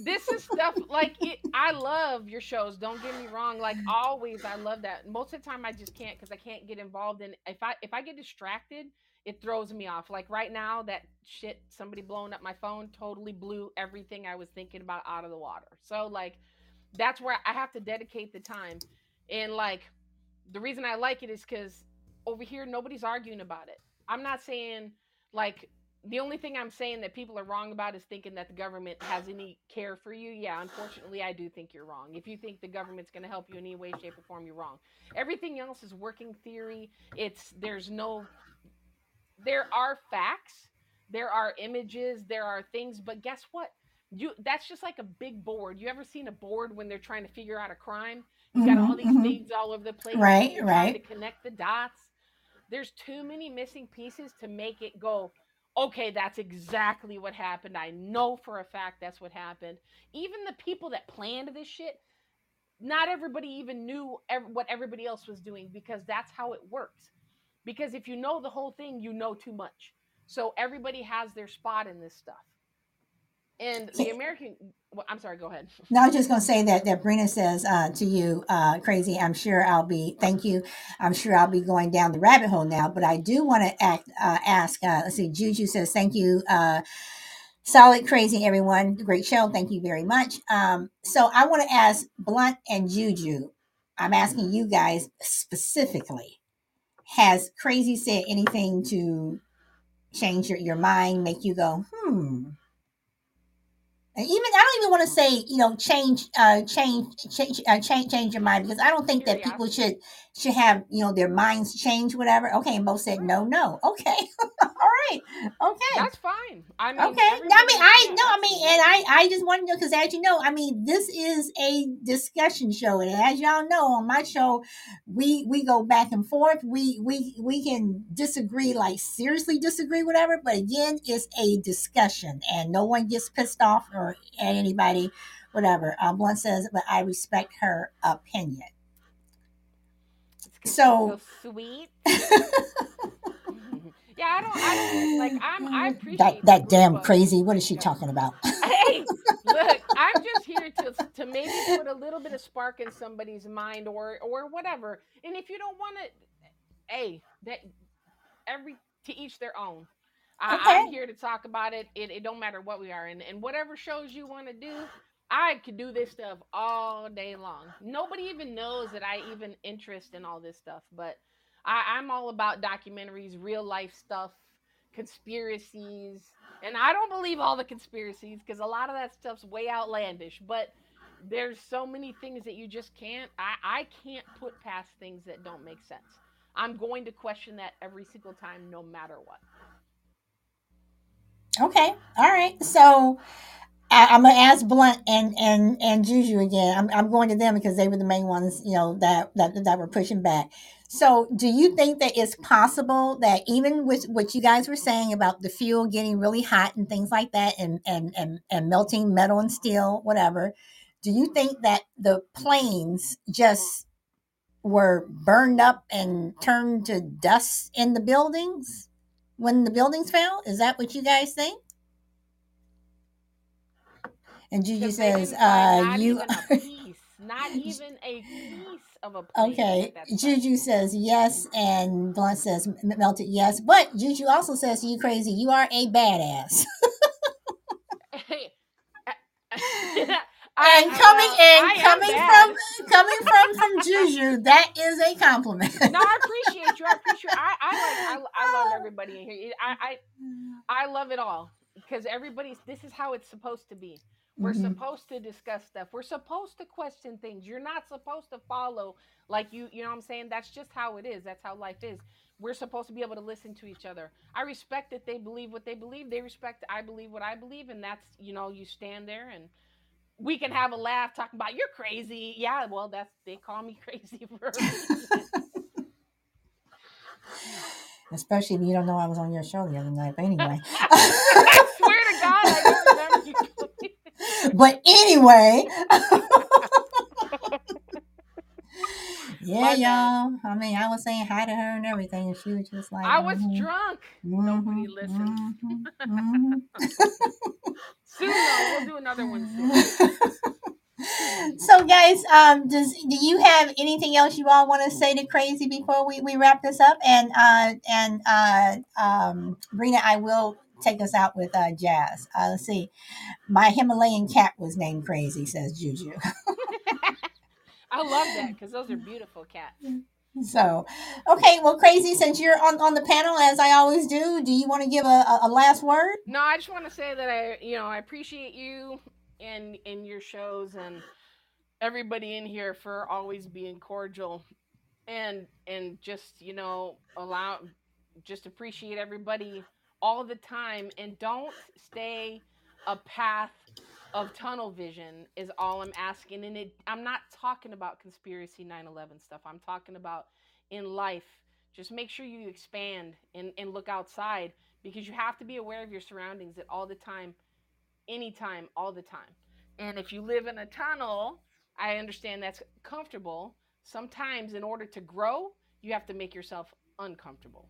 This is stuff like it, I love your shows. Don't get me wrong. Like always, I love that. Most of the time, I just can't because I can't get involved in. If I if I get distracted, it throws me off. Like right now, that shit, somebody blowing up my phone, totally blew everything I was thinking about out of the water. So like, that's where I have to dedicate the time. And like, the reason I like it is because over here nobody's arguing about it. I'm not saying like the only thing I'm saying that people are wrong about is thinking that the government has any care for you. Yeah, unfortunately, I do think you're wrong. If you think the government's going to help you in any way, shape, or form, you're wrong. Everything else is working theory. It's there's no, there are facts, there are images, there are things, but guess what? You that's just like a big board. You ever seen a board when they're trying to figure out a crime? You got all Mhm, these mhm. things all over the place. Right, right. to connect the dots. There's too many missing pieces to make it go, okay, that's exactly what happened. I know for a fact that's what happened. Even the people that planned this shit, not everybody even knew ev- what everybody else was doing because that's how it works. Because if you know the whole thing, you know too much. So everybody has their spot in this stuff. And the American, well, I'm sorry, go ahead. No, I was just going to say that that Brina says uh, to you, uh, crazy. I'm sure I'll be. Thank you. I'm sure I'll be going down the rabbit hole now. But I do want to act, uh, ask. Uh, let's see. Juju says thank you. Uh, solid crazy everyone. Great show. Thank you very much. Um, so I want to ask Blunt and Juju. I'm asking you guys specifically. Has crazy said anything to change your, your mind, make you go hmm? Even I don't even want to say you know change uh change change uh, change change your mind because I don't think that people should should have you know their minds change whatever. Okay, and both said no no. Okay, all right, okay. That's fine. I mean, Okay. I mean, I no, I mean, and. I, I just want to know because, as you know, I mean, this is a discussion show, and as y'all know, on my show, we we go back and forth. We we we can disagree, like seriously disagree, whatever. But again, it's a discussion, and no one gets pissed off or at anybody, whatever. Um, Blunt says, but I respect her opinion. So- so sweet. yeah, I don't. I don't like. I'm. I appreciate that that damn of- crazy. What is she talking about? Hey, look, I'm just here to to maybe put a little bit of spark in somebody's mind or or whatever. And if you don't want to, hey, that every to each their own. I, I'm here to talk about it. It, it don't matter what we are, in, and whatever shows you want to do. I could do this stuff all day long. Nobody even knows that I even interest in all this stuff, but I, I'm all about documentaries, real life stuff, conspiracies, and I don't believe all the conspiracies because a lot of that stuff's way outlandish. But there's so many things that you just can't. I I can't put past things that don't make sense. I'm going to question that every single time, no matter what. Okay. All right. So I, I'm gonna ask Blunt and and and Juju again. I'm I'm going to them because they were the main ones, you know, that that that were pushing back. So, do you think that it's possible that even with what you guys were saying about the fuel getting really hot and things like that, and and and, and melting metal and steel, whatever, do you think that the planes just were burned up and turned to dust in the buildings when the buildings fell? Is that what you guys think? And Juju says, uh, you. even a piece, not even a piece of a plane Okay, at that site. Juju says yes, and Blunt says melted yes. But Juju also says, "You crazy? You are a badass." I- and coming I and coming from coming from from Juju, that is a compliment. no, I appreciate you. I appreciate. I, I like. I, I love everybody in here. I, I, I love it all because everybody's. This is how it's supposed to be. We're Mhm. supposed to discuss stuff. We're supposed to question things. You're not supposed to follow like you. You know what I'm saying? That's just how it is. That's how life is. We're supposed to be able to listen to each other. I respect that they believe what they believe. They respect I believe what I believe, and that's you know you stand there and we can have a laugh talking about you're crazy. Yeah, well that's they call me crazy for. Especially if you don't know I was on your show the other night. But anyway, I swear to God, I don't remember you. but anyway, Yeah, My y'all. I mean, I was saying hi to her and everything, and she was just like, I was mhm, drunk. Nobody mhm, listens. Soon though, we'll do another one soon. so guys um does do you have anything else you all want to say to crazy before we, we wrap this up and uh and uh um Brina I will take us out with uh jazz uh let's see my Himalayan cat was named crazy says Juju I love that because those are beautiful cats. So okay well crazy since you're on on the panel as I always do do you want to give a, a, last word? No, I just want to say that I, you know, I appreciate you and in your shows and everybody in here for always being cordial and and just you know allow just appreciate everybody all the time. And don't stay a path of tunnel vision is all I'm asking and it I'm not talking about conspiracy 9/11 stuff. I'm talking about in life. Just make sure you expand and and look outside because you have to be aware of your surroundings at all the time anytime all the time. And if you live in a tunnel, I understand that's comfortable. Sometimes in order to grow, you have to make yourself uncomfortable.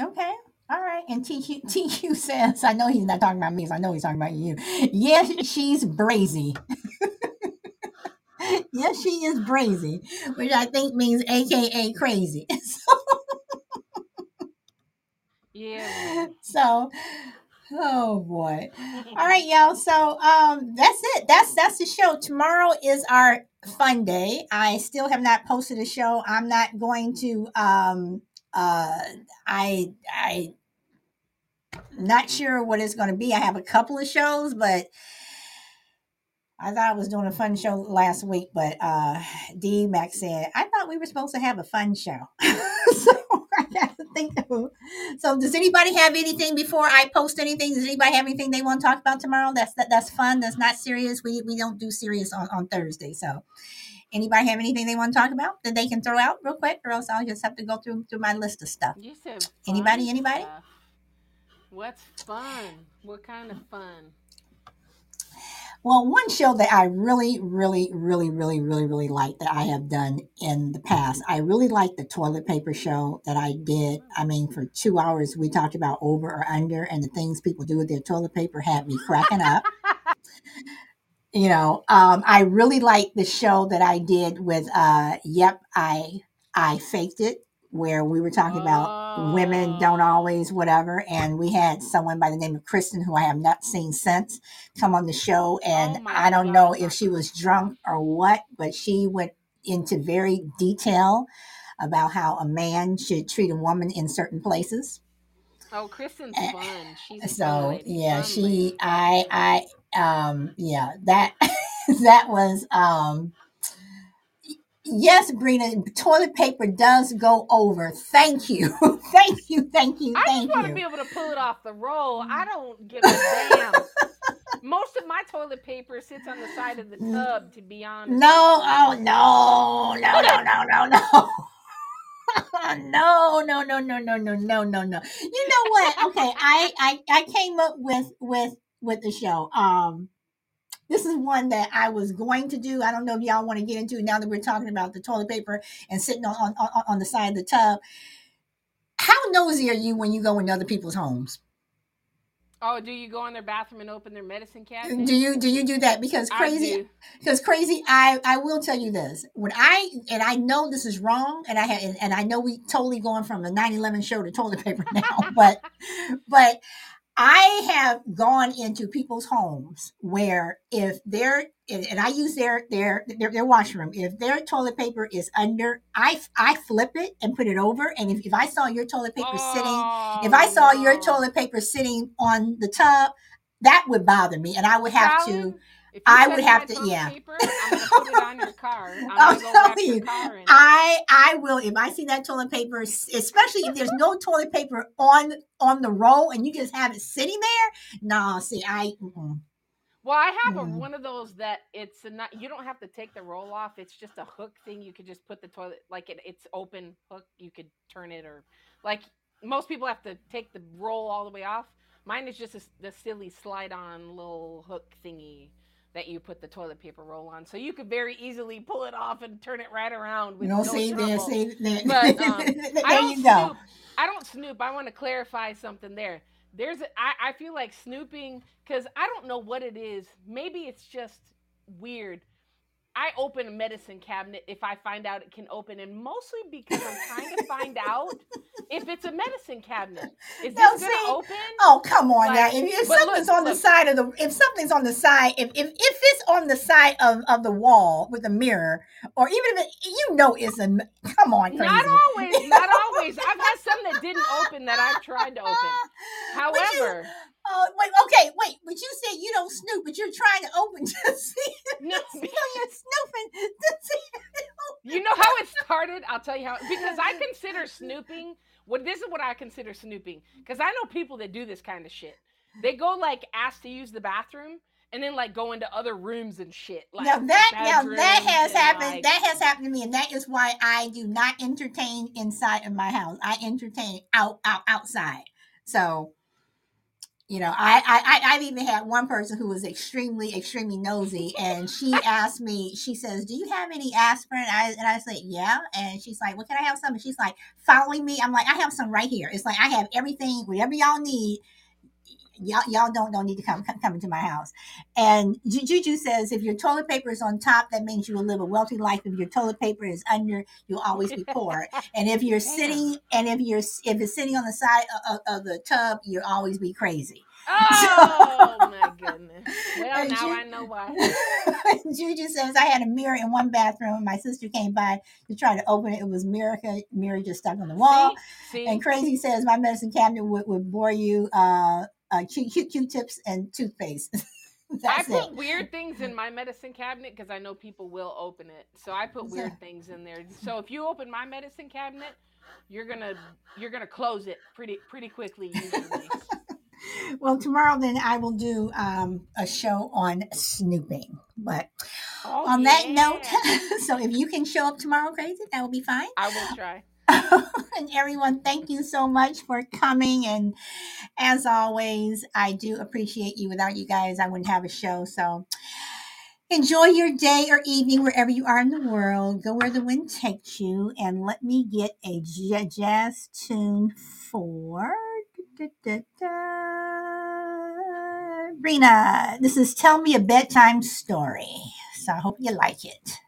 Okay. All right. And TQ, TQ says, I know he's not talking about me, so I know he's talking about you. Yes, she's brazy. yes, she is brazy, which I think means AKA crazy. Yeah. so, oh boy. All right, y'all. So, um, that's it. That's that's the show. Tomorrow is our fun day. I still have not posted a show. I'm not going to. Um, uh, I I not sure what it's going to be. I have a couple of shows, but I thought I was doing a fun show last week, but uh D Max said, I thought we were supposed to have a fun show. so I got to think of so does anybody have anything before I post anything? Does anybody have anything they want to talk about tomorrow? That's that, that's fun. That's not serious. We we don't do serious on, on Thursday. So anybody have anything they want to talk about that they can throw out real quick, or else I'll just have to go through through my list of stuff. You said Anybody, anybody? stuff. What's fun? What kind of fun? Well, one show that I really, really, really, really, really, really like that I have done in the past, I really like the toilet paper show that I did. I mean, for two hours, we talked about over or under, and the things people do with their toilet paper had me cracking up. you know, um, I really like the show that I did with, uh, yep, I I faked it, where we were talking about women don't Oh. always whatever, and we had someone by the name of Kristen who I have not seen since come on the show, and Oh I don't know if she was drunk or what, but she went into very detail about how a man should treat a woman in certain places. Oh, Kristen's Eh, fun. She's So yeah, she. I I um yeah that that was um yes, Brina, toilet paper does go over. Thank you. thank you, thank you, thank you. I just want to you. be able to pull it off the roll. I don't give a damn. Most of my toilet paper sits on the side of the tub, to be honest. Mm. No, oh no, no, no, no, no, no. no, no, no, no, no, no, no, no, no. You know what? Okay, I, I, I came up with with with the show. Um, this is one that I was going to do. I don't know if y'all want to get into it now that we're talking about the toilet paper and sitting on on, on, on the side of the tub. How nosy are you when you go into other people's homes? Oh, do you go in their bathroom and open their medicine cabinet? Do you do you do that? Because crazy because crazy i i will tell you this when i and i know this is wrong and i have and, and i know we totally going from the 9-11 show to toilet paper now but but i have gone into people's homes where if they're and i use their their their, their washroom. If their toilet paper is under i i flip it and put it over. And if, if i saw your toilet paper sitting if I Oh, saw your toilet paper sitting on the tub, that would bother me, and I would have to. Fallon, if you I would have to- yeah. Paper, I'm gonna put it on your car. I'm I'll gonna go tell wrap your you. I I will if I see that toilet paper, especially if there's no toilet paper on on the roll and you just have it sitting there. No, see, I mm-mm. Well, I have a, Mm. one of those that it's a not. You don't have to take the roll off. It's just a hook thing. You could just put the toilet like it. It's open hook. You could turn it or like most people have to take the roll all the way off. Mine is just a, the silly slide on little hook thingy. That you put the toilet paper roll on. So you could very easily pull it off and turn it right around with No, no there, trouble. see there. But, um, there I don't you go. snoop. I don't snoop. I want to clarify something there. There's, a, I, I feel like snooping because I don't know what it is. Maybe it's just weird. I open a medicine cabinet if I find out it can open, and mostly because I'm trying to find out if it's a medicine cabinet. Is No, this gonna open? Oh come on Like, now! If, if something's look, on the side of the, if something's on the side, if if, if it's on the side of, of the wall with a mirror, or even if it, you know it's a, come on, crazy. Not always. Not always. I've had some that didn't open that I've tried to open. However, Oh wait, okay, wait. But you said you don't snoop, but you're trying to open to see. no, So you're snooping to see. You know how it started? I'll tell you how. Because I consider snooping. What this is what I consider snooping. Because I know people that do this kind of shit. They go like ask to use the bathroom and then like go into other rooms and shit. Like now that now that has happened. like- that has happened to me, and that is why I do not entertain inside of my house. I entertain out out outside. So. You know, I, I I've even had one person who was extremely extremely nosy, and she asked me. She says, "Do you have any aspirin?" I, and I said, "Yeah." And she's like, "Well, can I have some?" And she's like, "Following me." I'm like, "I have some right here." It's like I have everything, whatever y'all need. Y'all, y'all don't don't need to come come into my house. And Ju- Juju says, if your toilet paper is on top, that means you will live a wealthy life. If your toilet paper is under, you'll always be poor. And if you're sitting, and if you're if it's sitting on the side of, of, the tub, you'll always be crazy. Oh my goodness. Well, now I know why. Juju says I had a mirror in one bathroom. and My sister came by to try to open it. It was mirror mirror just stuck on the wall. See, see? And crazy says my medicine cabinet would, would bore you uh, uh Q, Q, Q-tips and toothpaste. I put it. weird things in my medicine cabinet because I know people will open it. So I put weird Yeah. things in there. So if you open my medicine cabinet, you're gonna you're gonna close it pretty pretty quickly usually. Well, tomorrow then I will do um, a show on snooping. But Oh, on that note, so if you can show up tomorrow, crazy, that will be fine. I will try. and everyone, thank you so much for coming. And as always, I do appreciate you. Without you guys, I wouldn't have a show. So enjoy your day or evening wherever you are in the world. Go where the wind takes you. And let me get a jazz tune for. Rena, this is Tell Me a Bedtime Story. So I hope you like. It,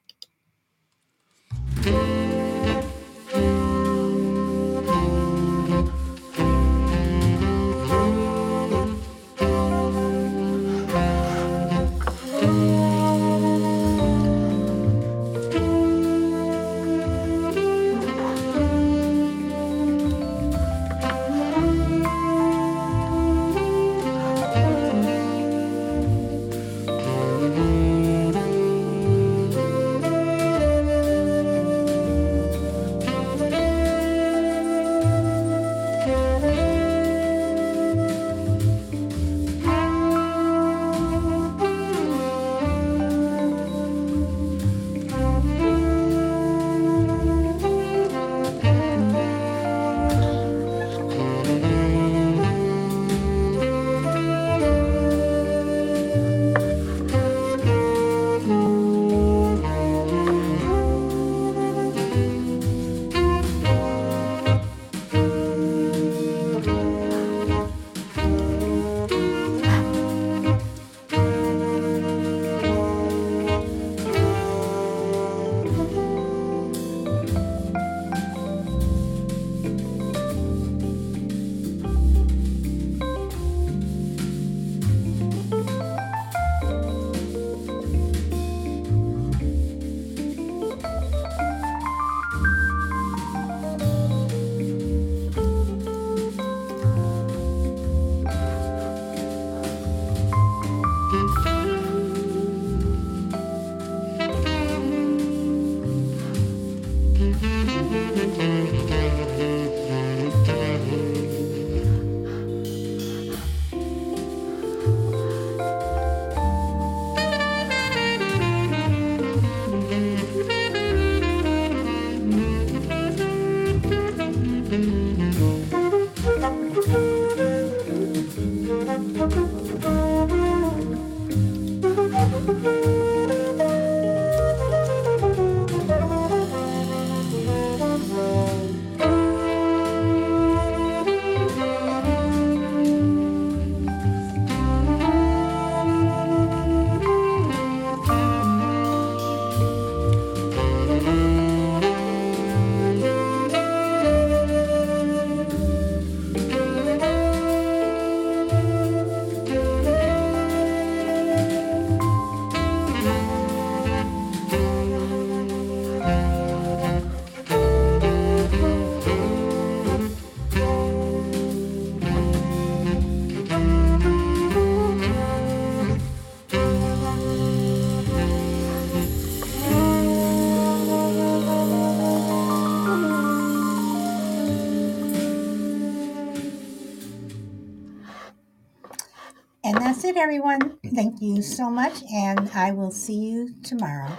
everyone. Mm. Thank you so much. And I will see you tomorrow.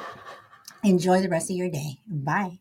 Enjoy the rest of your day. Bye.